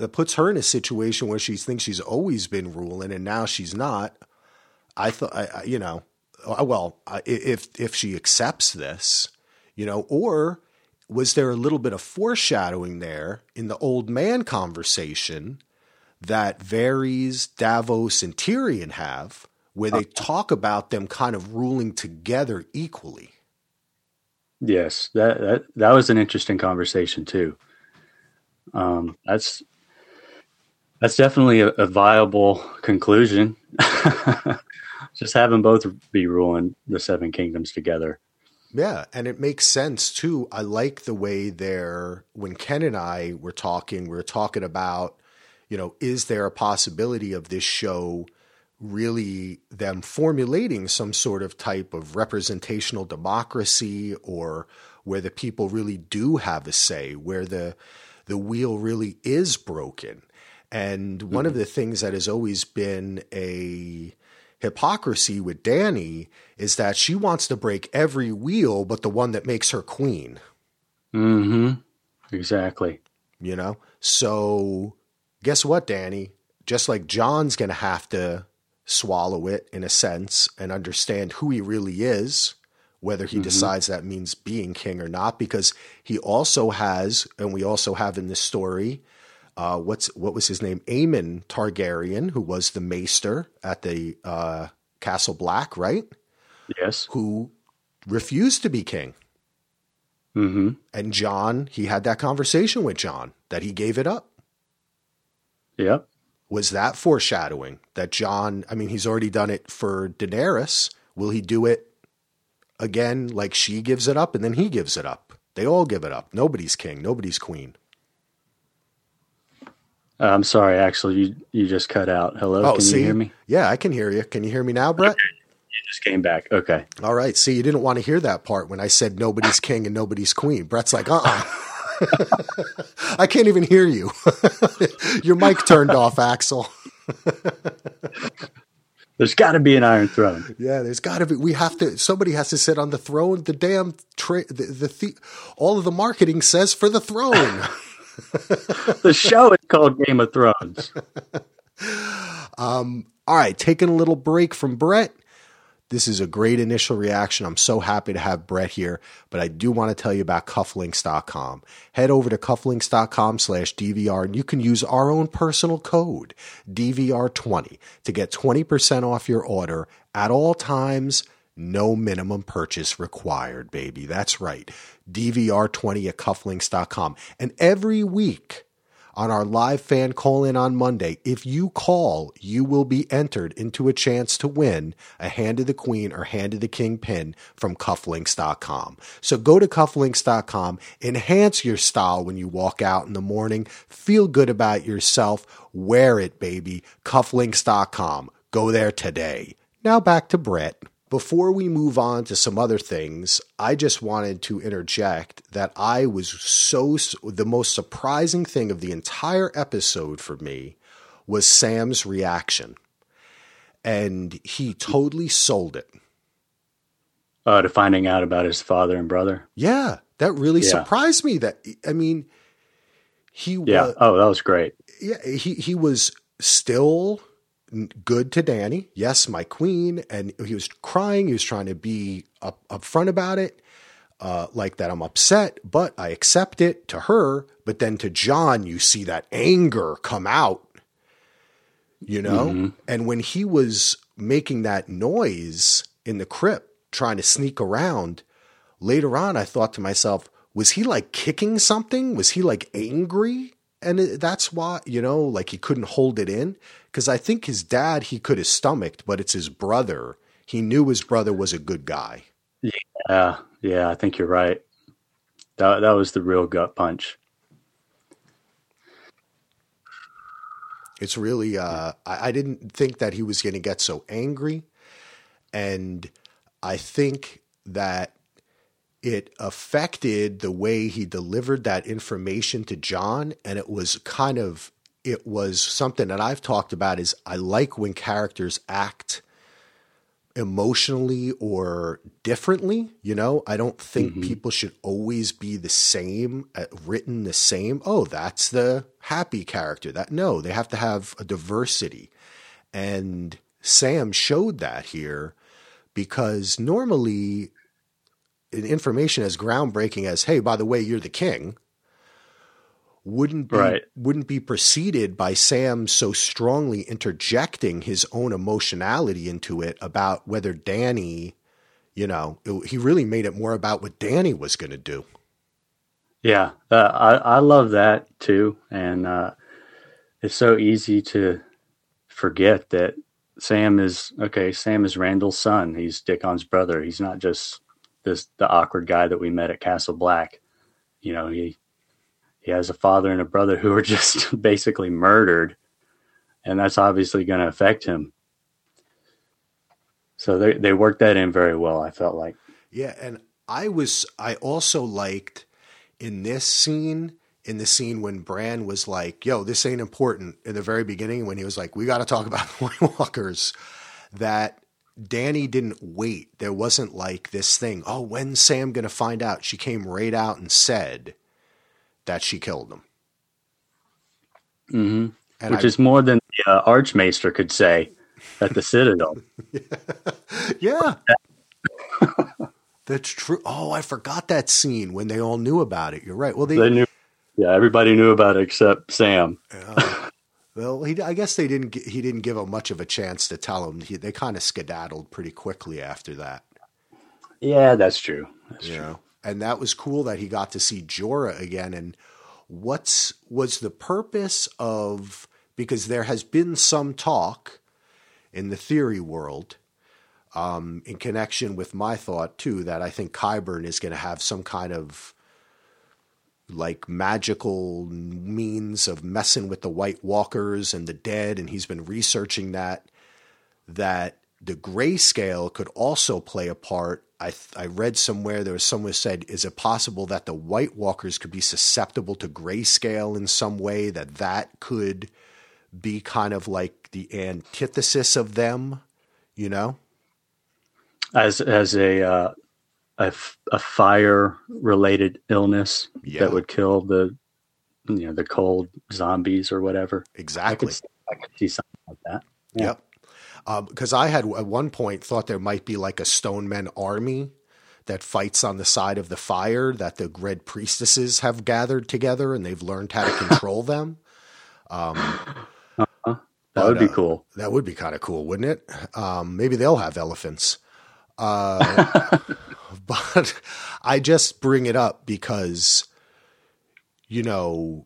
It puts her in a situation where she thinks she's always been ruling and now she's not. I thought, you know, uh, well, I- if if she accepts this, you know, or was there a little bit of foreshadowing there in the old man conversation that Varys, Davos, and Tyrion have, where they talk about them kind of ruling together equally? Yes, that that that was an interesting conversation too. Um, that's that's definitely a, a viable conclusion. Just having both be ruling the Seven Kingdoms together. Yeah, and it makes sense too. I like the way they're when Ken and I were talking, we were talking about, you know, is there a possibility of this show really them formulating some sort of type of representational democracy or where the people really do have a say, where the the wheel really is broken. And one of mm-hmm. the things that has always been a hypocrisy with Dany is that she wants to break every wheel but the one that makes her queen, hmm Exactly. you know? So guess what, Dany? Just like Jon's going to have to swallow it in a sense and understand who he really is, whether he decides that means being king or not, because he also has, and we also have in this story, uh, what's what was his name? Aemon Targaryen, who was the maester at the uh, Castle Black, right? Yes. Who refused to be king. hmm And Jon, he had that conversation with Jon that he gave it up. Yep. Was that foreshadowing that Jon, I mean, he's already done it for Daenerys. Will he do it again like she gives it up and then he gives it up? They all give it up. Nobody's king, nobody's queen. Uh, I'm sorry. Axel, you you just cut out. Hello. Oh, Can see? you hear me? Yeah, I can hear you. Can you hear me now, Brett? You just came back. Okay. All right. See, you didn't want to hear that part when I said nobody's king and nobody's queen. Brett's like, uh uh I can't even hear you. Your mic turned off, Axel. There's got to be an Iron Throne. Yeah, there's got to be. We have to. Somebody has to sit on the throne. The damn tra- the, the, the all of the marketing says for the throne. the show is called Game of Thrones. Um, all right, taking a little break from Brett. This is a great initial reaction. I'm so happy to have Brett here, but I do want to tell you about cufflinks.com. Head over to cufflinks.com slash DVR and you can use our own personal code, DVR20, to get 20% off your order at all times, No minimum purchase required, baby. That's right. DVR20 at cufflinks.com. And every week, on our live fan call in on Monday. If you call, you will be entered into a chance to win a Hand of the Queen or Hand of the King pin from cufflinks.com. So go to cufflinks.com, enhance your style when you walk out in the morning, feel good about yourself, wear it, baby. Cufflinks.com. Go there today. Now back to Brett. Before we move on to some other things, I just wanted to interject that I was so the most surprising thing of the entire episode for me was Sam's reaction. And he totally sold it. Uh, to finding out about his father and brother. Yeah, that really yeah. surprised me. That I mean, he yeah. Was, oh, that was great. Yeah, he he was still good to Dany. Yes, my queen. And he was crying. He was trying to be up, upfront about it. Uh, like that, I'm upset, but I accept it to her. But then to Jon, you see that anger come out, you know? Mm-hmm. And when he was making that noise in the crypt, trying to sneak around, later on, I thought to myself, was he like kicking something? Was he like angry? And that's why, you know, like he couldn't hold it in because I think his dad he could have stomached, but it's his brother. He knew his brother was a good guy. Yeah, yeah, I think you're right. That that was the real gut punch. It's really uh, I, I didn't think that he was going to get so angry, and I think that it affected the way he delivered that information to Jon, and it was kind of it was something that I've talked about is I like when characters act emotionally or differently. You know, I don't think mm-hmm. people should always be the same, uh, written the same. Oh, that's the happy character. That no, they have to have a diversity. And Sam showed that here because normally information as groundbreaking as, hey, by the way, you're the king wouldn't be right. wouldn't be preceded by Sam so strongly interjecting his own emotionality into it about whether Dany, you know, it, he really made it more about what Dany was going to do. Yeah, uh, I I love that too, and uh, it's so easy to forget that Sam is okay. Sam is Randyll's son. He's Dickon's brother. He's not just this the awkward guy that we met at Castle Black. You know, he he has a father and a brother who are just basically murdered, and that's obviously going to affect him. So they they worked that in very well. I felt like. Yeah, and I was I also liked in this scene in the scene when Bran was like, "Yo, this ain't important." In the very beginning, when he was like, "We got to talk about the White Walkers," that Dany didn't wait. There wasn't like this thing. Oh, when's Sam gonna find out? She came right out and said, that she killed him. Mm-hmm. Which I, is more than the uh, Archmaester could say at the Citadel. yeah. That's true. Oh, I forgot that scene when they all knew about it. You're right. Well, they, they knew. Yeah, everybody knew about it except Sam. Uh, well, he, I guess they didn't. He didn't give him much of a chance to tell him. He, they kind of skedaddled pretty quickly after that. Yeah, that's true. That's you true. Know? And that was cool that he got to see Jorah again. And what's was the purpose of because there has been some talk in the theory world um, in connection with my thought too that I think Qyburn is going to have some kind of like magical means of messing with the White Walkers and the dead, and he's been researching that. That the grayscale could also play a part I, I read somewhere there was someone said, is it possible that the White Walkers could be susceptible to grayscale in some way? That that could be kind of like the antithesis of them, you know? As as a uh, a, a fire related illness yeah. that would kill the you know the cold zombies or whatever. Exactly. I could, I could see something like that. Yeah. Yep because um, I had at one point thought there might be like a Stonemen army that fights on the side of the fire that the Red Priestesses have gathered together and they've learned how to control them. Um, uh-huh. That but, would be uh, cool. That would be kind of cool, wouldn't it? Um, maybe they'll have elephants. Uh, but I just bring it up because, you know,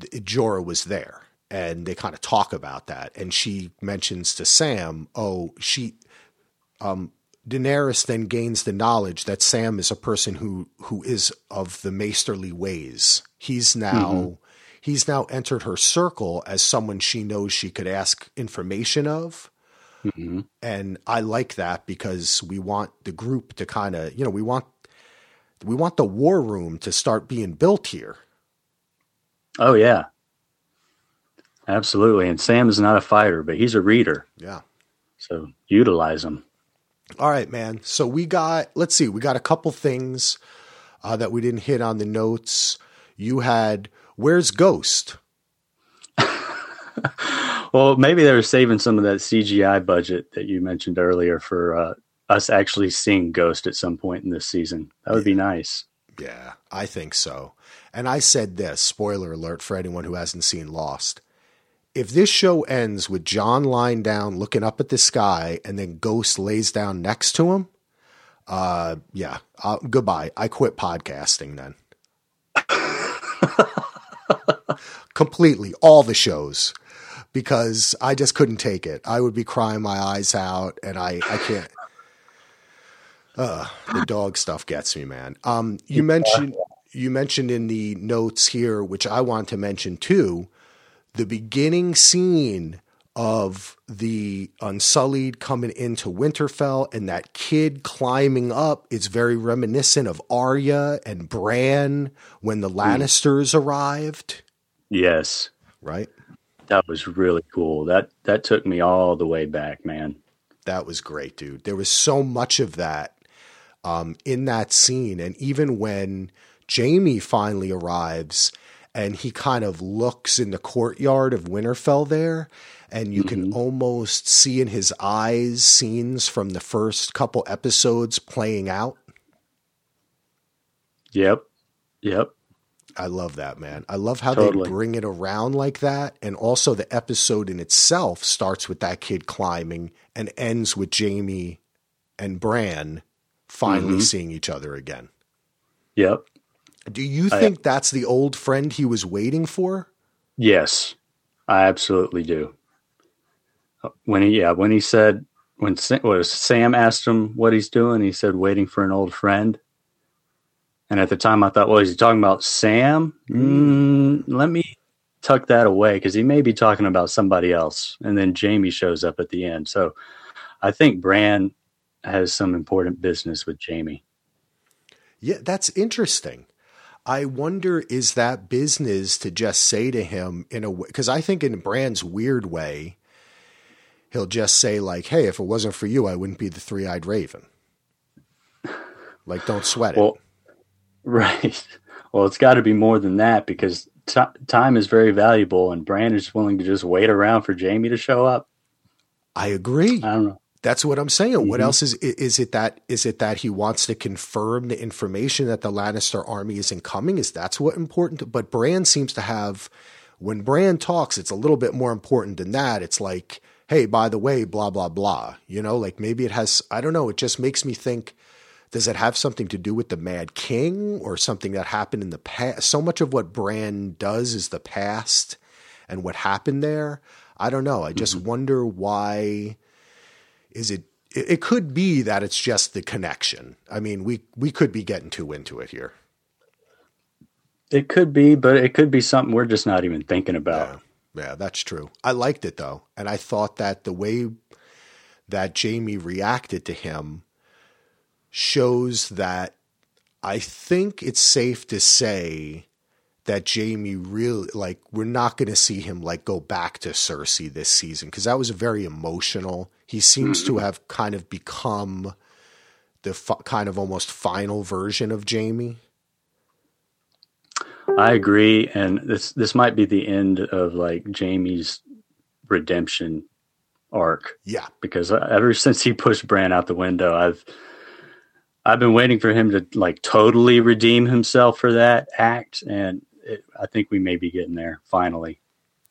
Jorah was there and they kind of talk about that. And she mentions to Sam, oh, she, um, Daenerys then gains the knowledge that Sam is a person who who is of the maesterly ways. He's now mm-hmm. he's now entered her circle as someone she knows she could ask information of. Mm-hmm. And I like that because we want the group to kind of, you know, we want we want the war room to start being built here. Oh yeah. Absolutely. And Sam is not a fighter, but he's a reader. Yeah. So utilize him. All right, man. So we got, let's see, we got a couple things uh, that we didn't hit on the notes. You had, where's Ghost? well, maybe they were saving some of that CGI budget that you mentioned earlier for uh, us actually seeing Ghost at some point in this season. That would yeah. be nice. Yeah, I think so. And I said this spoiler alert for anyone who hasn't seen Lost if this show ends with Jon lying down looking up at the sky and then Ghost lays down next to him, uh, yeah, uh, goodbye. I quit podcasting then. Completely, all the shows, because I just couldn't take it. I would be crying my eyes out, and I, I can't. Uh, the dog stuff gets me, man. Um, you mentioned you mentioned in the notes here, which I want to mention too the beginning scene of the Unsullied coming into Winterfell and that kid climbing up is very reminiscent of Arya and Bran when the hmm. Lannisters mm. arrived. Yes. Right? That was really cool. That that took me all the way back, man. That was great, dude. There was so much of that um, in that scene. And even when Jaime finally arrives and he kind of looks in the courtyard of Winterfell there, and you mm-hmm. can almost see in his eyes scenes from the first couple episodes playing out. Yep. Yep. I love that, man. I love how totally. they bring it around like that. And also, the episode in itself starts with that kid climbing and ends with Jaime and Bran finally mm-hmm. seeing each other again. Yep. Do you think I, that's the old friend he was waiting for? Yes, I absolutely do. When he, yeah, when he said, when was Sam asked him what he's doing, he said, waiting for an old friend. And at the time, I thought, well, is he talking about Sam? Mm, let me tuck that away because he may be talking about somebody else. And then Jaime shows up at the end. So I think Bran has some important business with Jaime. Yeah, that's interesting. I wonder is that business to just say to him in a way because I think in Bran's weird way, he'll just say like, "Hey, if it wasn't for you, I wouldn't be the three-eyed raven." Like, don't sweat well, it. Right. Well, it's got to be more than that because t- time is very valuable, and Bran is willing to just wait around for Jaime to show up. I agree. I don't know. That's what I'm saying. Mm-hmm. What else is is it that is it that he wants to confirm the information that the Lannister army isn't coming? Is that's what important? But Bran seems to have when Bran talks, it's a little bit more important than that. It's like, hey, by the way, blah blah blah. You know, like maybe it has. I don't know. It just makes me think. Does it have something to do with the Mad King or something that happened in the past? So much of what Bran does is the past and what happened there. I don't know. I just mm-hmm. wonder why is it it could be that it's just the connection. I mean, we we could be getting too into it here. It could be, but it could be something we're just not even thinking about. Yeah, yeah that's true. I liked it though, and I thought that the way that Jaime reacted to him shows that I think it's safe to say that Jaime really like we're not going to see him like go back to Cersei this season because that was very emotional. He seems to have kind of become the kind of almost final version of Jaime. I agree, and this this might be the end of like Jaime's redemption arc. Yeah, because uh, ever since he pushed Bran out the window, I've I've been waiting for him to like totally redeem himself for that act, and it, I think we may be getting there finally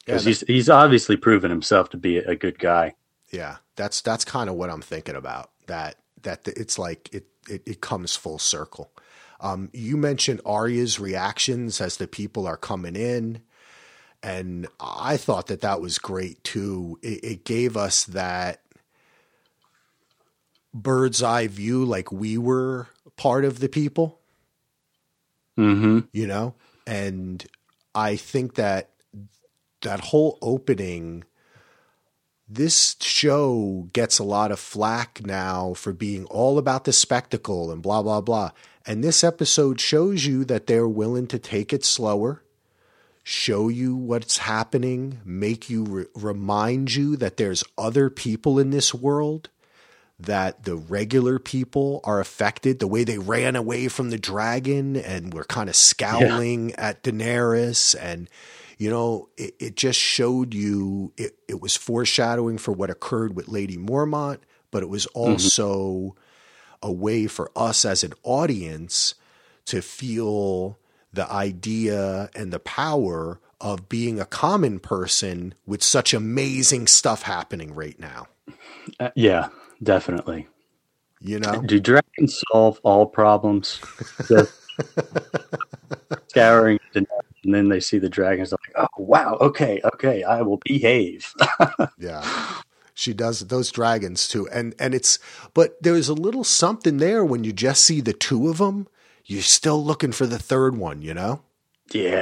because yeah, he's he's obviously proven himself to be a good guy. Yeah, that's that's kind of what I'm thinking about. That that it's like it it, it comes full circle. Um, you mentioned Arya's reactions as the people are coming in, and I thought that that was great too. It, it gave us that bird's eye view, like we were part of the people. Mm-hmm. You know, and I think that that whole opening this show gets a lot of flack now for being all about the spectacle and blah blah blah. And this episode shows you that they're willing to take it slower, show you what's happening, make you re- remind you that there's other people in this world, that the regular people are affected. The way they ran away from the dragon and were kind of scowling yeah. at Daenerys and you know, it, it just showed you it, it was foreshadowing for what occurred with Lady Mormont, but it was mm-hmm. also mm-hmm. a way for us as an audience to feel the idea and the power of being a common person with such amazing stuff happening right now. Uh, yeah, definitely. You know, do dragons solve all problems? scouring and then they see the dragons like oh wow okay okay i will behave. Yeah. She does those dragons too. And and it's but there's a little something there when you just see the two of them you're still looking for the third one you know? Yeah.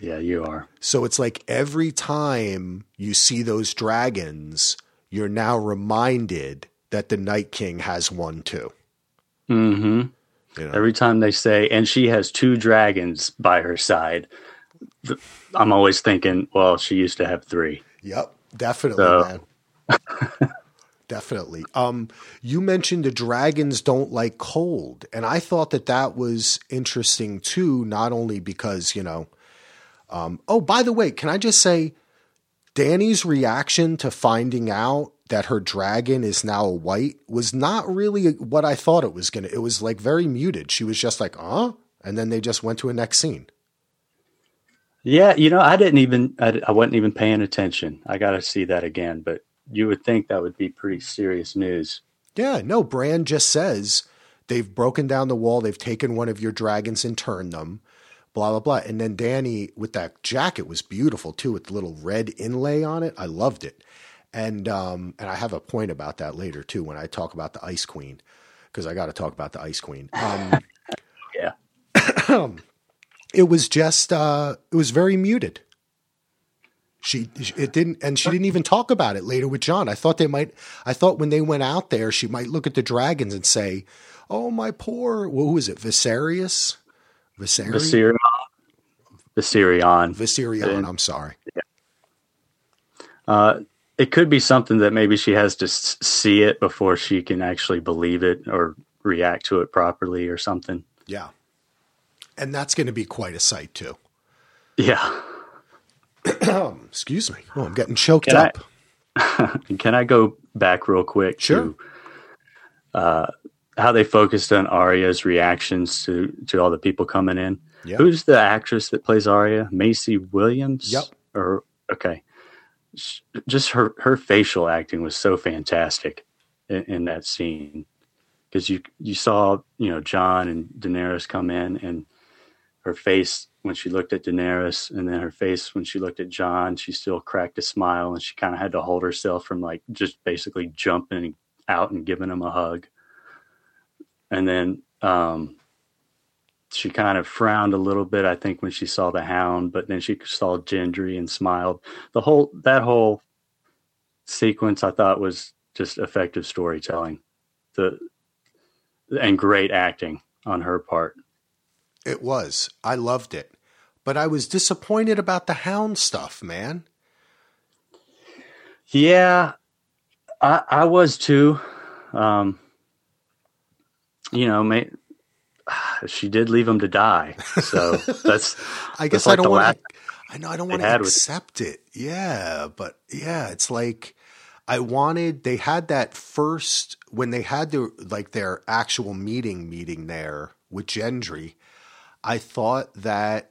Yeah you are. So it's like every time you see those dragons you're now reminded that the night king has one too. Mm-hmm know? Every time they say, and she has two dragons by her side, I'm always thinking, well, she used to have three. Yep, definitely, so. man. definitely. Um, you mentioned the dragons don't like cold, and I thought that that was interesting too. Not only because you know, um, oh, by the way, can I just say, Dany's reaction to finding out that her dragon is now a white was not really what I thought it was going to. It was like very muted. She was just like, "Uh," and then they just went to a next scene. Yeah, you know, I didn't even I, I wasn't even paying attention. I got to see that again, but you would think that would be pretty serious news. Yeah, no, Bran just says they've broken down the wall, they've taken one of your dragons and turned them, blah blah blah. And then Dany with that jacket was beautiful too, with the little red inlay on it. I loved it and um, and I have a point about that later too when I talk about the Ice Queen because I got to talk about the Ice Queen. Um, yeah, it was just uh, it was very muted. She it didn't, and she didn't even talk about it later with Jon. I thought they might. I thought when they went out there, she might look at the dragons and say, "Oh my poor, well, who is it? Viserys, Viserion, Viserion, Viserion. Viserion. I'm sorry. Yeah. Uh, it could be something that maybe she has to see it before she can actually believe it or react to it properly or something. Yeah. And that's going to be quite a sight too. Yeah. Excuse me. Oh, I'm getting choked can up. I, can I go back real quick? Sure. To, uh, how they focused on Arya's reactions to to all the people coming in. Yep. Who's the actress that plays Arya? Maisie Williams. Yep. Or okay just her her facial acting was so fantastic in, in that scene. Because you you saw you know Jon and Daenerys come in and her face when she looked at Daenerys and then her face when she looked at Jon she still cracked a smile and she kind of had to hold herself from like just basically jumping out and giving him a hug. And then um she kind of frowned a little bit, I think, when she saw the hound, but then she saw Gendry and smiled. The whole that whole sequence I thought was just effective storytelling. The and great acting on her part. It was. I loved it. But I was disappointed about the hound stuff, man. Yeah, I, I was too. Um, you know, may, she did leave him to die. So that's. I guess like I don't want. to. I know I don't want to accept it. Yeah, but yeah, it's like I wanted. They had that first when they had their like their actual meeting meeting there with Gendry. I thought that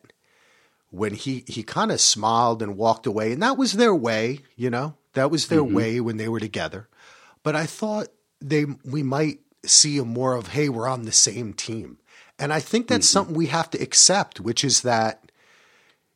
when he he kind of smiled and walked away, and that was their way, you know, that was their mm-hmm. way when they were together. But I thought they we might see a more of hey, we're on the same team. And I think that's mm-hmm. something we have to accept, which is that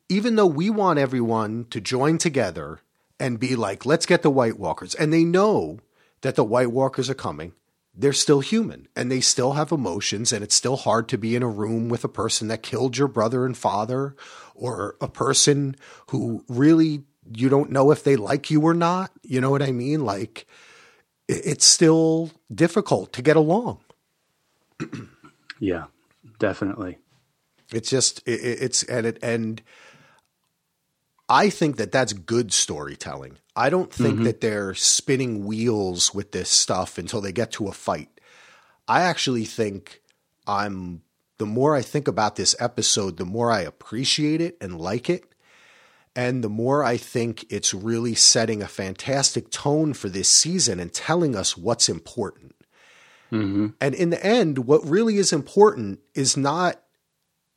even though we want everyone to join together and be like, let's get the White Walkers, and they know that the White Walkers are coming, they're still human and they still have emotions, and it's still hard to be in a room with a person that killed your brother and father or a person who really you don't know if they like you or not. You know what I mean? Like, it's still difficult to get along. yeah, definitely. It's just, it, it's, and it, and, I think that that's good storytelling. I don't think mm-hmm. that they're spinning wheels with this stuff until they get to a fight. I actually think I'm the more I think about this episode, the more I appreciate it and like it. And the more I think it's really setting a fantastic tone for this season and telling us what's important. Mm-hmm. And in the end, what really is important is not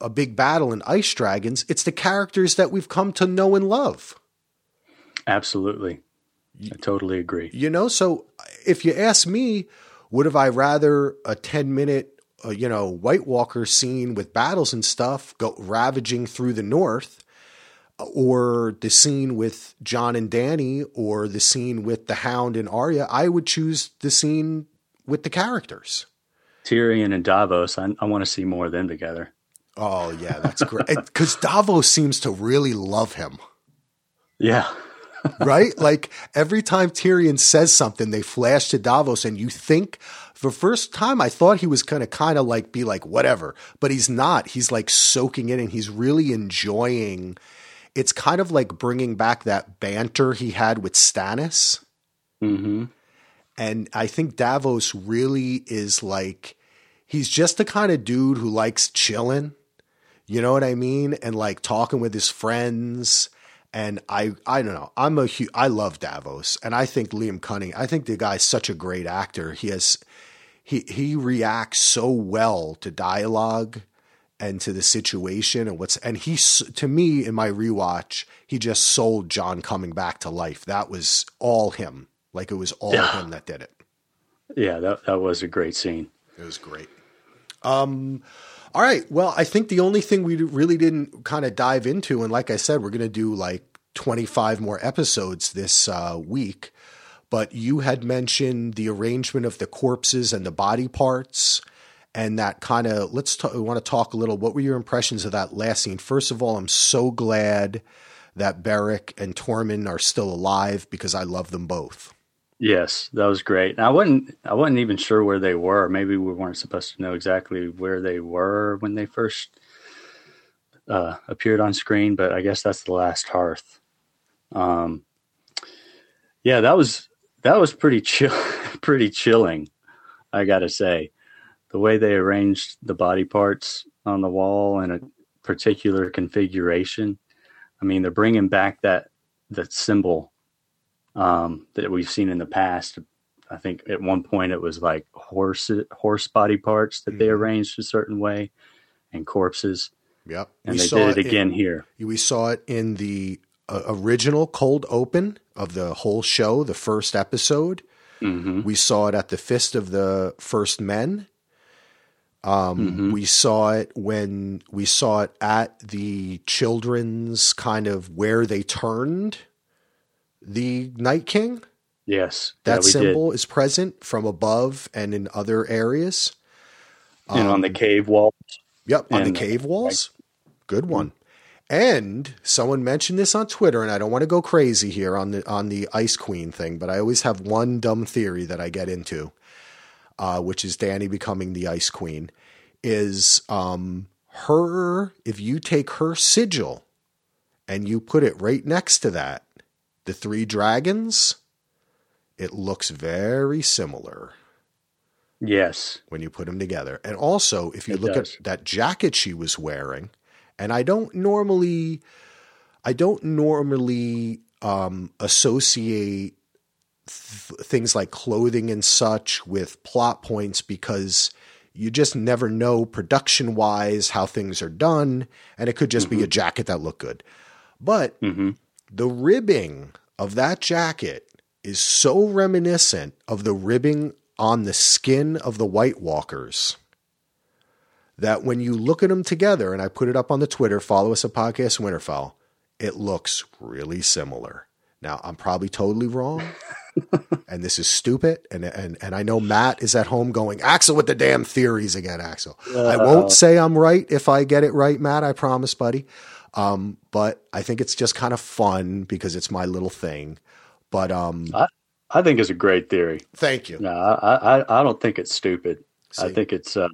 a big battle in Ice Dragons, it's the characters that we've come to know and love. Absolutely. I totally agree. You know, so if you ask me, would have I rather a 10 minute, uh, you know, White Walker scene with battles and stuff go ravaging through the North, or the scene with Jon and Dany or the scene with the Hound and Arya? I would choose the scene with the characters. Tyrion and Davos, I, I want to see more of them together. Oh yeah, that's great. Because Davos seems to really love him. Yeah. right? Like every time Tyrion says something, they flash to Davos, and you think the first time I thought he was gonna kind of like be like whatever, but he's not. He's like soaking in, and he's really enjoying. It's kind of like bringing back that banter he had with Stannis. Mm-hmm. And I think Davos really is like he's just the kind of dude who likes chilling you know what I mean? And like talking with his friends. And I, I don't know. I'm a huge, I love Davos, and I think Liam Cunning. I think the guy's such a great actor. He has, he he reacts so well to dialogue and to the situation and what's and he to me in my rewatch he just sold Jon coming back to life. That was all him. Like it was all yeah. him that did it. Yeah, that that was a great scene. It was great. Um all right. Well, I think the only thing we really didn't kind of dive into, and like I said, we're going to do like 25 more episodes this uh, week. But you had mentioned the arrangement of the corpses and the body parts, and that kind of let's talk. We want to talk a little. What were your impressions of that last scene? First of all, I'm so glad that Beric and Tormund are still alive because I love them both. Yes, that was great. I wasn't I wasn't even sure where they were. Maybe we weren't supposed to know exactly where they were when they first uh, appeared on screen, but I guess that's the last hearth. Um, yeah, that was that was pretty chill, pretty chilling. I got to say, the way they arranged the body parts on the wall in a particular configuration. I mean, they're bringing back that that symbol um, that we've seen in the past. I think at one point it was like horse horse body parts that mm-hmm. they arranged a certain way, and corpses. Yep, and we they did it again in, here. We saw it in the uh, original cold open of the whole show, the first episode. Mm-hmm. We saw it at the Fist of the First Men. Um, mm-hmm. We saw it when we saw it at the children's kind of where they turned the Night King. Yes, that yeah, symbol did. is present from above and in other areas. And um, on the um, cave walls. Yep, on the cave walls. Good one. And someone mentioned this on Twitter, and I don't want to go crazy here on the on the Ice Queen thing, but I always have one dumb theory that I get into, uh, which is Dany becoming the Ice Queen. Is um, her if you take her sigil and you put it right next to that, the three dragons, it looks very similar. Yes. When you put them together. And also, if you it look does. at that jacket she was wearing, and I don't normally I don't normally um, associate th- things like clothing and such with plot points because you just never know production wise how things are done, and it could just mm-hmm. be a jacket that looked good. But mm-hmm the ribbing of that jacket is so reminiscent of the ribbing on the skin of the White Walkers that when you look at them together, and I put it up on the Twitter, follow us at Podcast Winterfell, it looks really similar. Now, I'm probably totally wrong. and this is stupid. And, and, and I know Matt is at home going, Axel with the damn theories again, Axel. Uh, I won't say I'm right if I get it right, Matt. I promise, buddy. Um, but I think it's just kind of fun because it's my little thing. But um, I, I think it's a great theory. Thank you. No, I, I, I don't think it's stupid. See? I think it's, uh,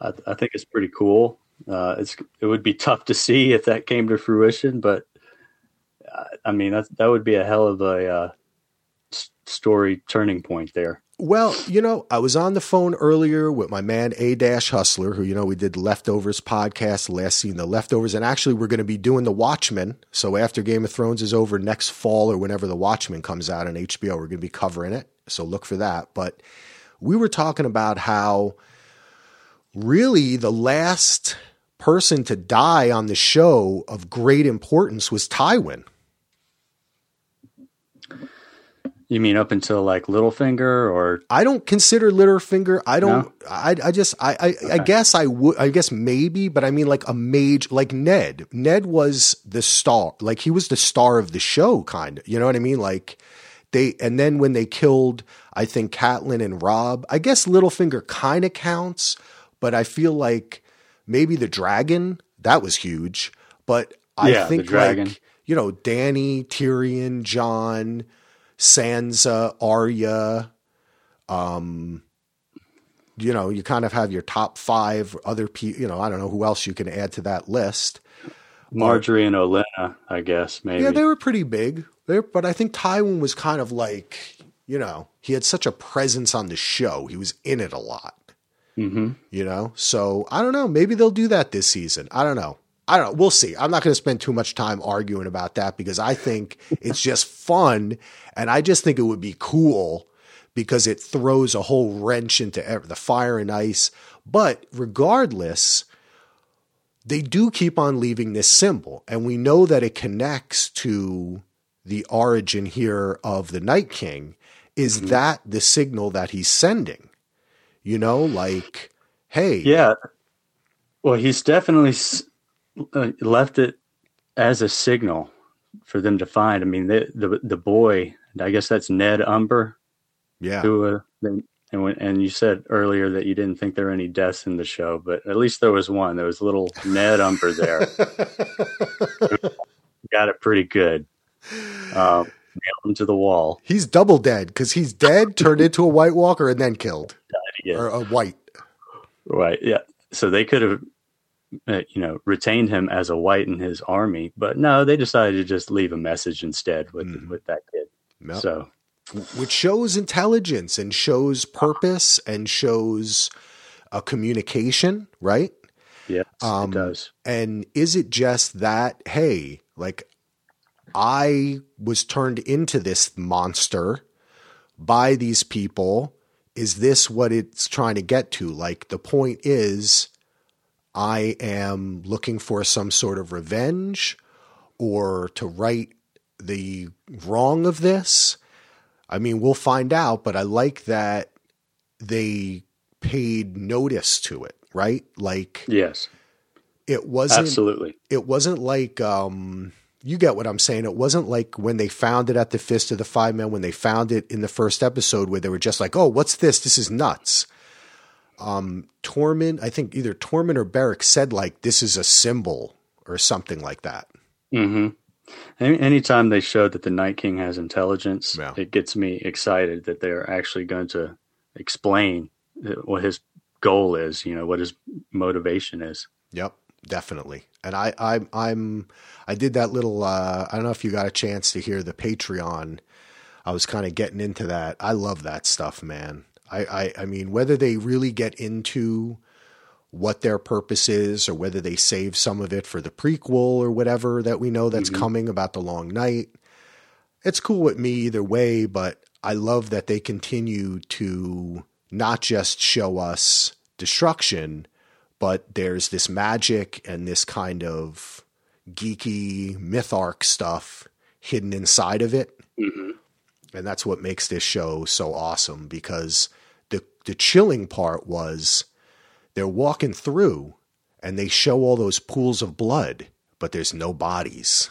I, I, think it's pretty cool. Uh, it's it would be tough to see if that came to fruition, but uh, I mean that that would be a hell of a uh, story turning point there. Well, you know, I was on the phone earlier with my man A Dash Hustler, who you know we did Leftovers podcast last scene, the Leftovers, and actually we're going to be doing the Watchmen. So after Game of Thrones is over next fall or whenever the Watchmen comes out on HBO, we're going to be covering it. So look for that. But we were talking about how really the last person to die on the show of great importance was Tywin. You mean up until like Littlefinger or I don't consider Littlefinger. I don't. No? I I just I I, okay. I guess I would. I guess maybe, but I mean like a mage like Ned. Ned was the star. Like he was the star of the show, kind of. You know what I mean? Like they and then when they killed, I think Catelyn and Robb. I guess Littlefinger kind of counts, but I feel like maybe the dragon that was huge. But I yeah, think like you know Dany, Tyrion, Jon. Sansa, Arya. Um, you know, you kind of have your top five other people. You know, I don't know who else you can add to that list. Margaery and Olenna, I guess maybe. Yeah, they were pretty big. They're, but I think Tywin was kind of like, you know, he had such a presence on the show. He was in it a lot. Mm-hmm. You know, so I don't know. Maybe they'll do that this season. I don't know. I don't know. We'll see. I'm not going to spend too much time arguing about that because I think it's just fun. And I just think it would be cool because it throws a whole wrench into the fire and ice. But regardless, they do keep on leaving this symbol. And we know that it connects to the origin here of the Night King. Is mm-hmm. that the signal that he's sending? You know, like, hey. Yeah. Well, he's definitely uh, left it as a signal for them to find. I mean, the the, the boy, I guess that's Ned Umber. Yeah. Who uh, and when, and you said earlier that you didn't think there were any deaths in the show, but at least there was one. There was little Ned Umber there. Got it pretty good. Um, nailed him to the wall. He's double dead because he's dead, turned into a White Walker, and then killed. Or a white. Right. Yeah. So they could have uh, you know, retained him as a white in his army. But no, they decided to just leave a message instead with mm. with that kid. Yep. So, which shows intelligence and shows purpose and shows a communication, right? Yeah, um, it does. And is it just that? Hey, like I was turned into this monster by these people. Is this what it's trying to get to? Like the point is I am looking for some sort of revenge or to right the wrong of this. I mean, we'll find out, but I like that they paid notice to it, right? Like, yes, it wasn't absolutely. It wasn't like, um, you get what I'm saying. It wasn't like when they found it at the Fist of the First Men, when they found it in the first episode, where they were just like, "Oh, what's this? This is nuts." Um, Tormund, I think either Tormund or Beric said like this is a symbol or something like that. Mm-hmm. Any, anytime they show that the Night King has intelligence, yeah. it gets me excited that they're actually going to explain what his goal is. You know what his motivation is. Yep, definitely. And I, I, I'm, I did that little. Uh, I don't know if you got a chance to hear the Patreon. I was kind of getting into that. I love that stuff, man. I, I, I mean, whether they really get into what their purpose is or whether they save some of it for the prequel or whatever that we know that's mm-hmm. coming about the long night. It's cool with me either way, but I love that they continue to not just show us destruction, but there's this magic and this kind of geeky myth arc stuff hidden inside of it. Mm-hmm. And that's what makes this show so awesome because the chilling part was they're walking through and they show all those pools of blood, but there's no bodies.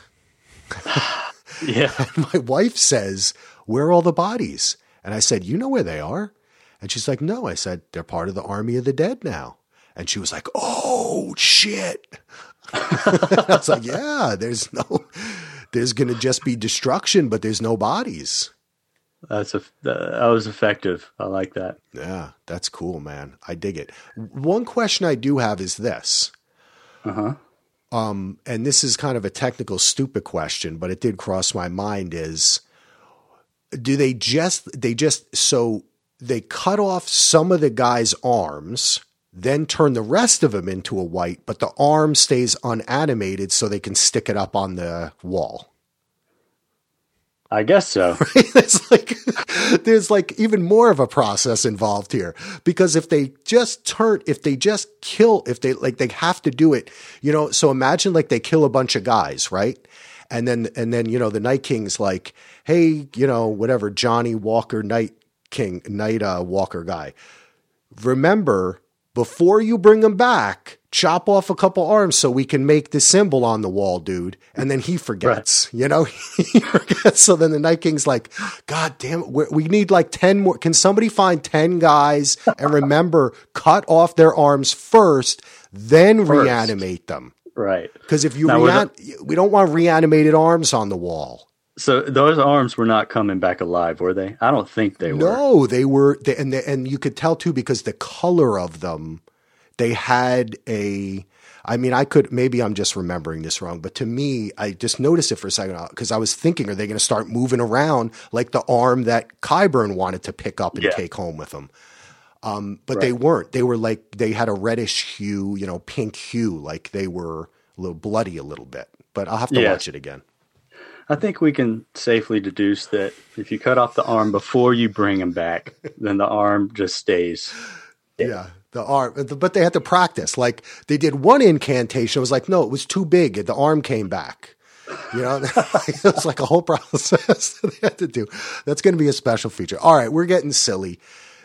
Yeah. My wife says, Where are all the bodies? And I said, You know where they are? And she's like, No. I said, They're part of the army of the dead now. And she was like, Oh, shit. I was like, Yeah, there's no, there's going to just be destruction, but there's no bodies. That's a that was effective. I like that. Yeah, that's cool, man. I dig it. One question I do have is this. Uh huh. Um, and this is kind of a technical, stupid question, but it did cross my mind is do they just, they just, so they cut off some of the guy's arms, then turn the rest of him into a white, but the arm stays unanimated so they can stick it up on the wall. I guess so. it's like there's like even more of a process involved here. Because if they just turn if they just kill if they like they have to do it you know so imagine like they kill a bunch of guys right? And then and then you know the night king's like hey you know whatever johnny walker night king night uh, walker guy. Remember before you bring him back chop off a couple arms so we can make the symbol on the wall, dude. And then he forgets, right. you know, he forgets. So then the Night King's like, God damn it. We need like 10 more. Can somebody find 10 guys and remember, cut off their arms first, then first. reanimate them? Right. Because if you, rean- we don't want reanimated arms on the wall. So those arms were not coming back alive, were they? I don't think they were. No, they were, they, and they, and you could tell too because the color of them they had a I mean, I could maybe I'm just remembering this wrong, but to me, I just noticed it for a second because I was thinking, are they going to start moving around like the arm that Qyburn wanted to pick up and yeah. take home with him? Um, but right. they weren't. They were like they had a reddish hue, you know, pink hue, like they were a little bloody a little bit. But I'll have to yeah. watch it again. I think we can safely deduce that if you cut off the arm before you bring him back, then the arm just stays. Dead. Yeah the arm, but they had to practice. Like they did one incantation. It was like, no, it was too big. The arm came back. You know, it was like a whole process that they had to do. That's going to be a special feature. All right, we're getting silly.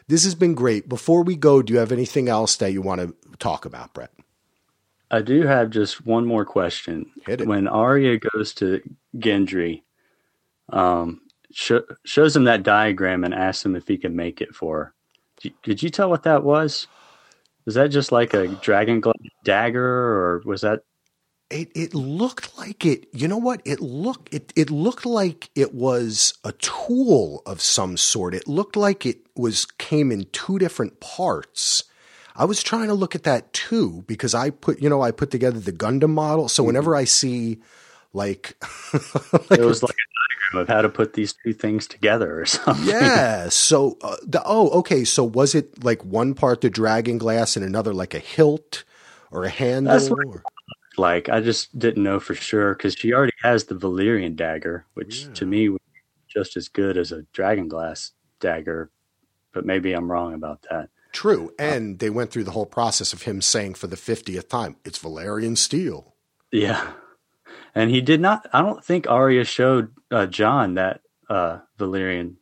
This has been great. Before we go, do you have anything else that you want to talk about, Brett? I do have just one more question. Hit it. When Arya goes to Gendry, um, sh- shows him that diagram and asks him if he can make it for her. Did you tell what that was? Was that just like a dragon dagger, or was that? It it looked like it. You know what? It looked it it looked like it was a tool of some sort. It looked like it was came in two different parts. I was trying to look at that too because I put you know I put together the Gundam model. So whenever I see like, like it was like a diagram of how to put these two things together or something. Yeah. So, uh, the, oh, okay. So was it like one part the dragon glass and another like a hilt or a handle? Or? like I just didn't know for sure because she already has the Valyrian dagger, which yeah. to me was just as good as a dragon glass dagger. But maybe I'm wrong about that. True. Uh, and uh, they went through the whole process of him saying for the 50th time, it's Valyrian steel. Yeah and he did not. I don't think Arya showed uh, Jon that uh, Valyrian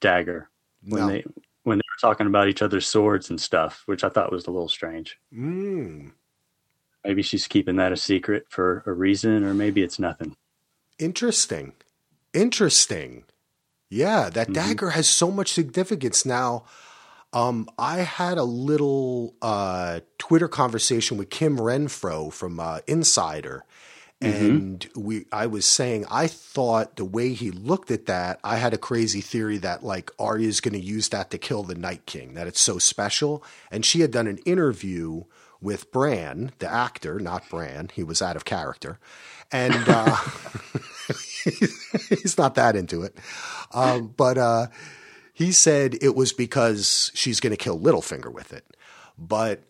dagger when no. they when they were talking about each other's swords and stuff, which I thought was a little strange. Mm. Maybe she's keeping that a secret for a reason, or maybe it's nothing. Interesting. Interesting. Yeah, that mm-hmm. dagger has so much significance now. Um, I had a little uh, Twitter conversation with Kim Renfro from uh, Insider, Mm-hmm. And we, I was saying, I thought the way he looked at that, I had a crazy theory that like Arya is going to use that to kill the Night King, that it's so special. And she had done an interview with Bran, the actor, not Bran. He was out of character, and uh, he's not that into it. Um, but uh, he said it was because she's going to kill Littlefinger with it. But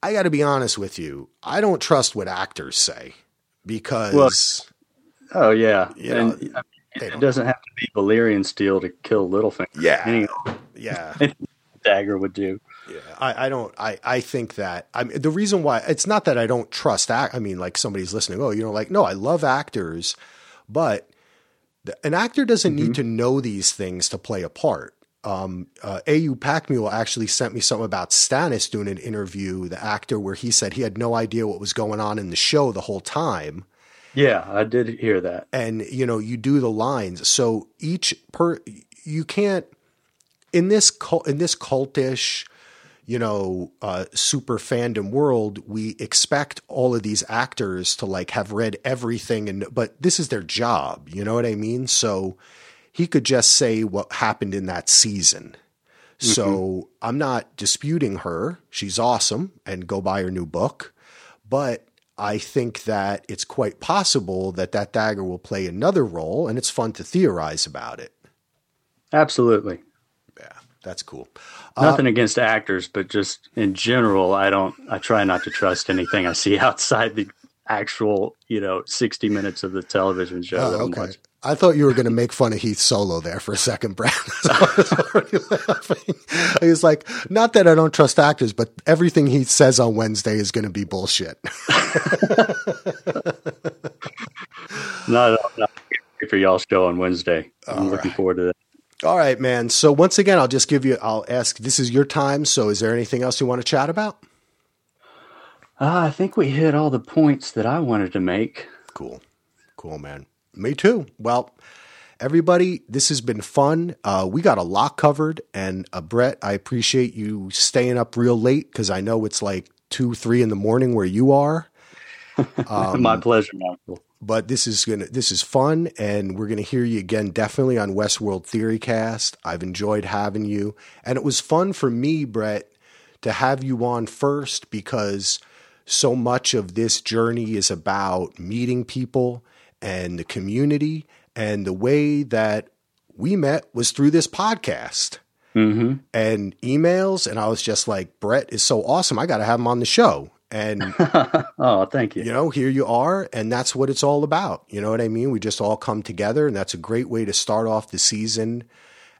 I got to be honest with you, I don't trust what actors say because. Well, oh yeah, you know, and it doesn't have to be Valyrian steel to kill Littlefinger. Yeah, Any, yeah. dagger would do. Yeah, I, I don't. I, I think that I mean the reason why it's not that I don't trust act. I mean, like somebody's listening. Oh, you know, like no, I love actors, but An actor doesn't mm-hmm. need to know these things to play a part. Um, uh, A.U. Packmule actually sent me something about Stannis doing an interview, the actor, where he said he had no idea what was going on in the show the whole time. Yeah, I did hear that. And you know, you do the lines. So each per you can't in this cult, in this cultish, you know, uh, super fandom world, we expect all of these actors to like have read everything, and but this is their job. You know what I mean? So he could just say what happened in that season. Mm-hmm. So I'm not disputing her. She's awesome, and go buy her new book. But I think that it's quite possible that that dagger will play another role, and it's fun to theorize about it. Absolutely. Yeah, that's cool. Nothing uh, against actors, but just in general, I don't. I try not to trust anything I see outside the actual, you know, sixty minutes of the television show. Uh, okay. I thought you were going to make fun of Heath Solo there for a second, Brad. I was already laughing. He was like, not that I don't trust actors, but everything he says on Wednesday is going to be bullshit. no, no, no. For y'all's show on Wednesday. I'm All looking right. forward to that. All right, man. So once again, I'll just give you, I'll ask, this is your time. So is there anything else you want to chat about? Uh, I think we hit all the points that I wanted to make. Cool. Cool, man. Me too. Well, everybody, this has been fun. Uh, we got a lot covered. And uh, Brett, I appreciate you staying up real late because I know it's like two, three in the morning where you are. Um, My pleasure, Michael but this is gonna this is fun and we're gonna hear you again definitely on Westworld Theory Cast. I've enjoyed having you. And it was fun for me, Brett, to have you on first because so much of this journey is about meeting people and the community and the way that we met was through this podcast. Mm-hmm. And emails, and I was just like, Brett is so awesome. I got to have him on the show. And oh, thank you. You know, here you are, and that's what it's all about. You know what I mean? We just all come together, and that's a great way to start off the season.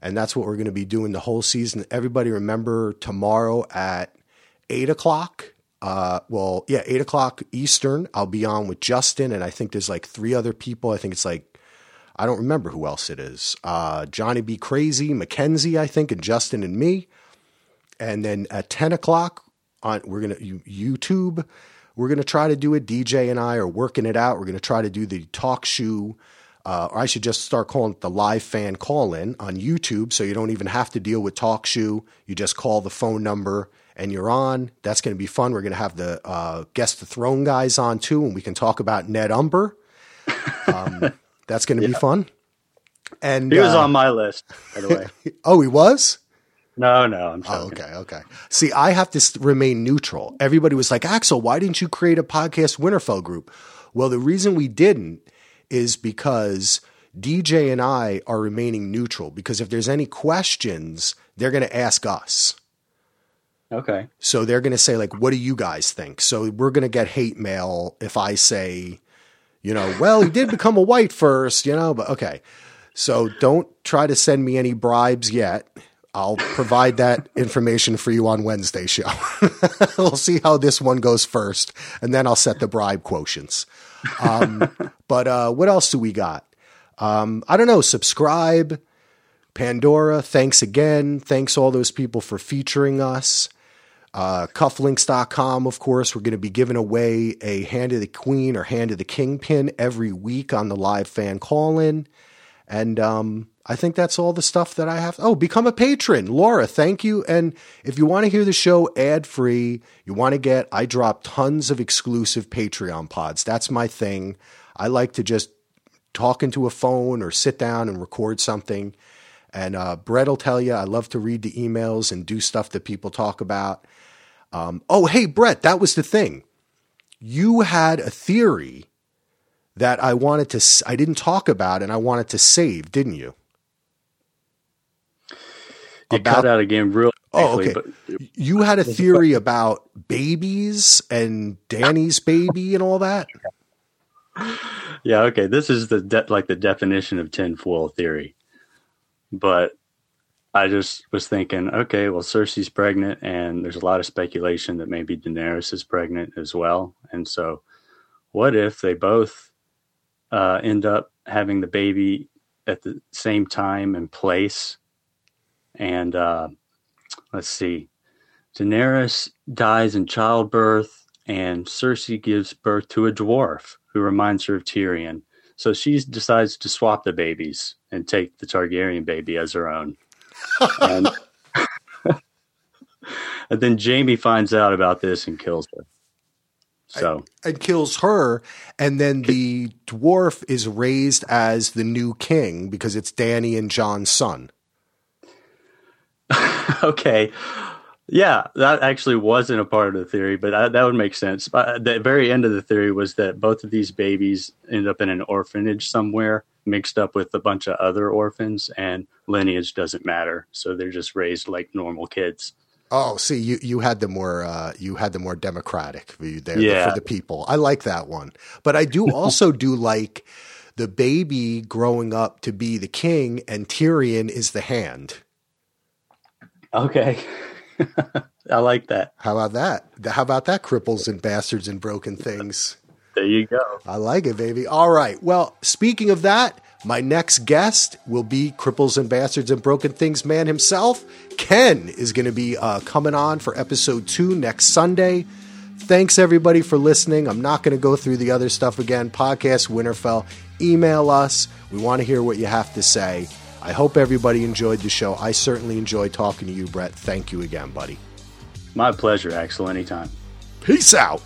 And that's what we're going to be doing the whole season. Everybody remember tomorrow at eight o'clock. Uh, well, yeah, eight o'clock Eastern. I'll be on with Justin, and I think there's like three other people. I think it's like I don't remember who else it is. Uh, Johnny B. Crazy, Mackenzie, I think, and Justin and me. And then at 10 o'clock, on we're gonna YouTube. We're gonna try to do it. DJ and I are working it out. We're gonna try to do the TalkShoe. Uh, or I should just start calling it the live fan call in on YouTube, so you don't even have to deal with TalkShoe. You just call the phone number and you're on. That's going to be fun. We're going to have the uh, guest the throne guys on too, and we can talk about Ned Umber. Um, that's going to yeah. be fun. And he was uh, on my list, by the way. oh, he was. No, no, I'm sorry. oh, okay, okay. See, I have to remain neutral. Everybody was like, Axel, why didn't you create a podcast Winterfell group? Well, the reason we didn't is because DJ and I are remaining neutral because if there's any questions, they're going to ask us. Okay. So they're going to say, like, what do you guys think? So we're going to get hate mail if I say, you know, well, he did become a white first, you know, but okay. So don't try to send me any bribes yet. I'll provide that information for you on Wednesday show. we'll see how this one goes first, and then I'll set the bribe quotients. Um, but uh, what else do we got? Um, I don't know. Subscribe, Pandora. Thanks again. Thanks all those people for featuring us. Uh, cufflinks.com, of course, we're going to be giving away a Hand of the Queen or Hand of the Kingpin every week on the live fan call in. And um, I think that's all the stuff that I have. Oh, become a patron. Laura, thank you. And if you want to hear the show ad free, you want to get, I drop tons of exclusive Patreon pods. That's my thing. I like to just talk into a phone or sit down and record something. And uh, Brett will tell you, I love to read the emails and do stuff that people talk about. Um, oh, hey, Brett, that was the thing. You had a theory that I wanted to, I didn't talk about and I wanted to save, didn't you? You about, cut out again real Oh, okay. But, you had a theory about babies and Dany's baby and all that. Yeah. Okay. This is the de- like the definition of tinfoil theory, but I just was thinking, okay, well, Cersei's pregnant, and there's a lot of speculation that maybe Daenerys is pregnant as well. And so, what if they both uh, end up having the baby at the same time and place. And uh, let's see, Daenerys dies in childbirth, and Cersei gives birth to a dwarf who reminds her of Tyrion. So she decides to swap the babies and take the Targaryen baby as her own. and, and then Jaime finds out about this and kills her. So and kills her, and then the dwarf is raised as the new king because it's Dany and Jon's son. okay. Yeah, that actually wasn't a part of the theory, but I, that would make sense. But uh, the very end of the theory was that both of these babies end up in an orphanage somewhere, mixed up with a bunch of other orphans, and lineage doesn't matter. So they're just raised like normal kids. Oh, see, you, you had the more uh, you had the more democratic view there yeah. for the people. I like that one, but I do also do like the baby growing up to be the king, and Tyrion is the hand. Okay. I like that. How about that? How about that? Cripples and bastards and broken things. There you go. I like it, baby. All right. Well, speaking of that, my next guest will be Cripples and Bastards and Broken Things man himself. Ken is going to be uh, coming on for episode two next Sunday. Thanks everybody for listening. I'm not going to go through the other stuff again. Podcast Winterfell. Email us. We want to hear what you have to say. I hope everybody enjoyed the show. I certainly enjoyed talking to you, Brett. Thank you again, buddy. My pleasure, Axel. Anytime. Peace out.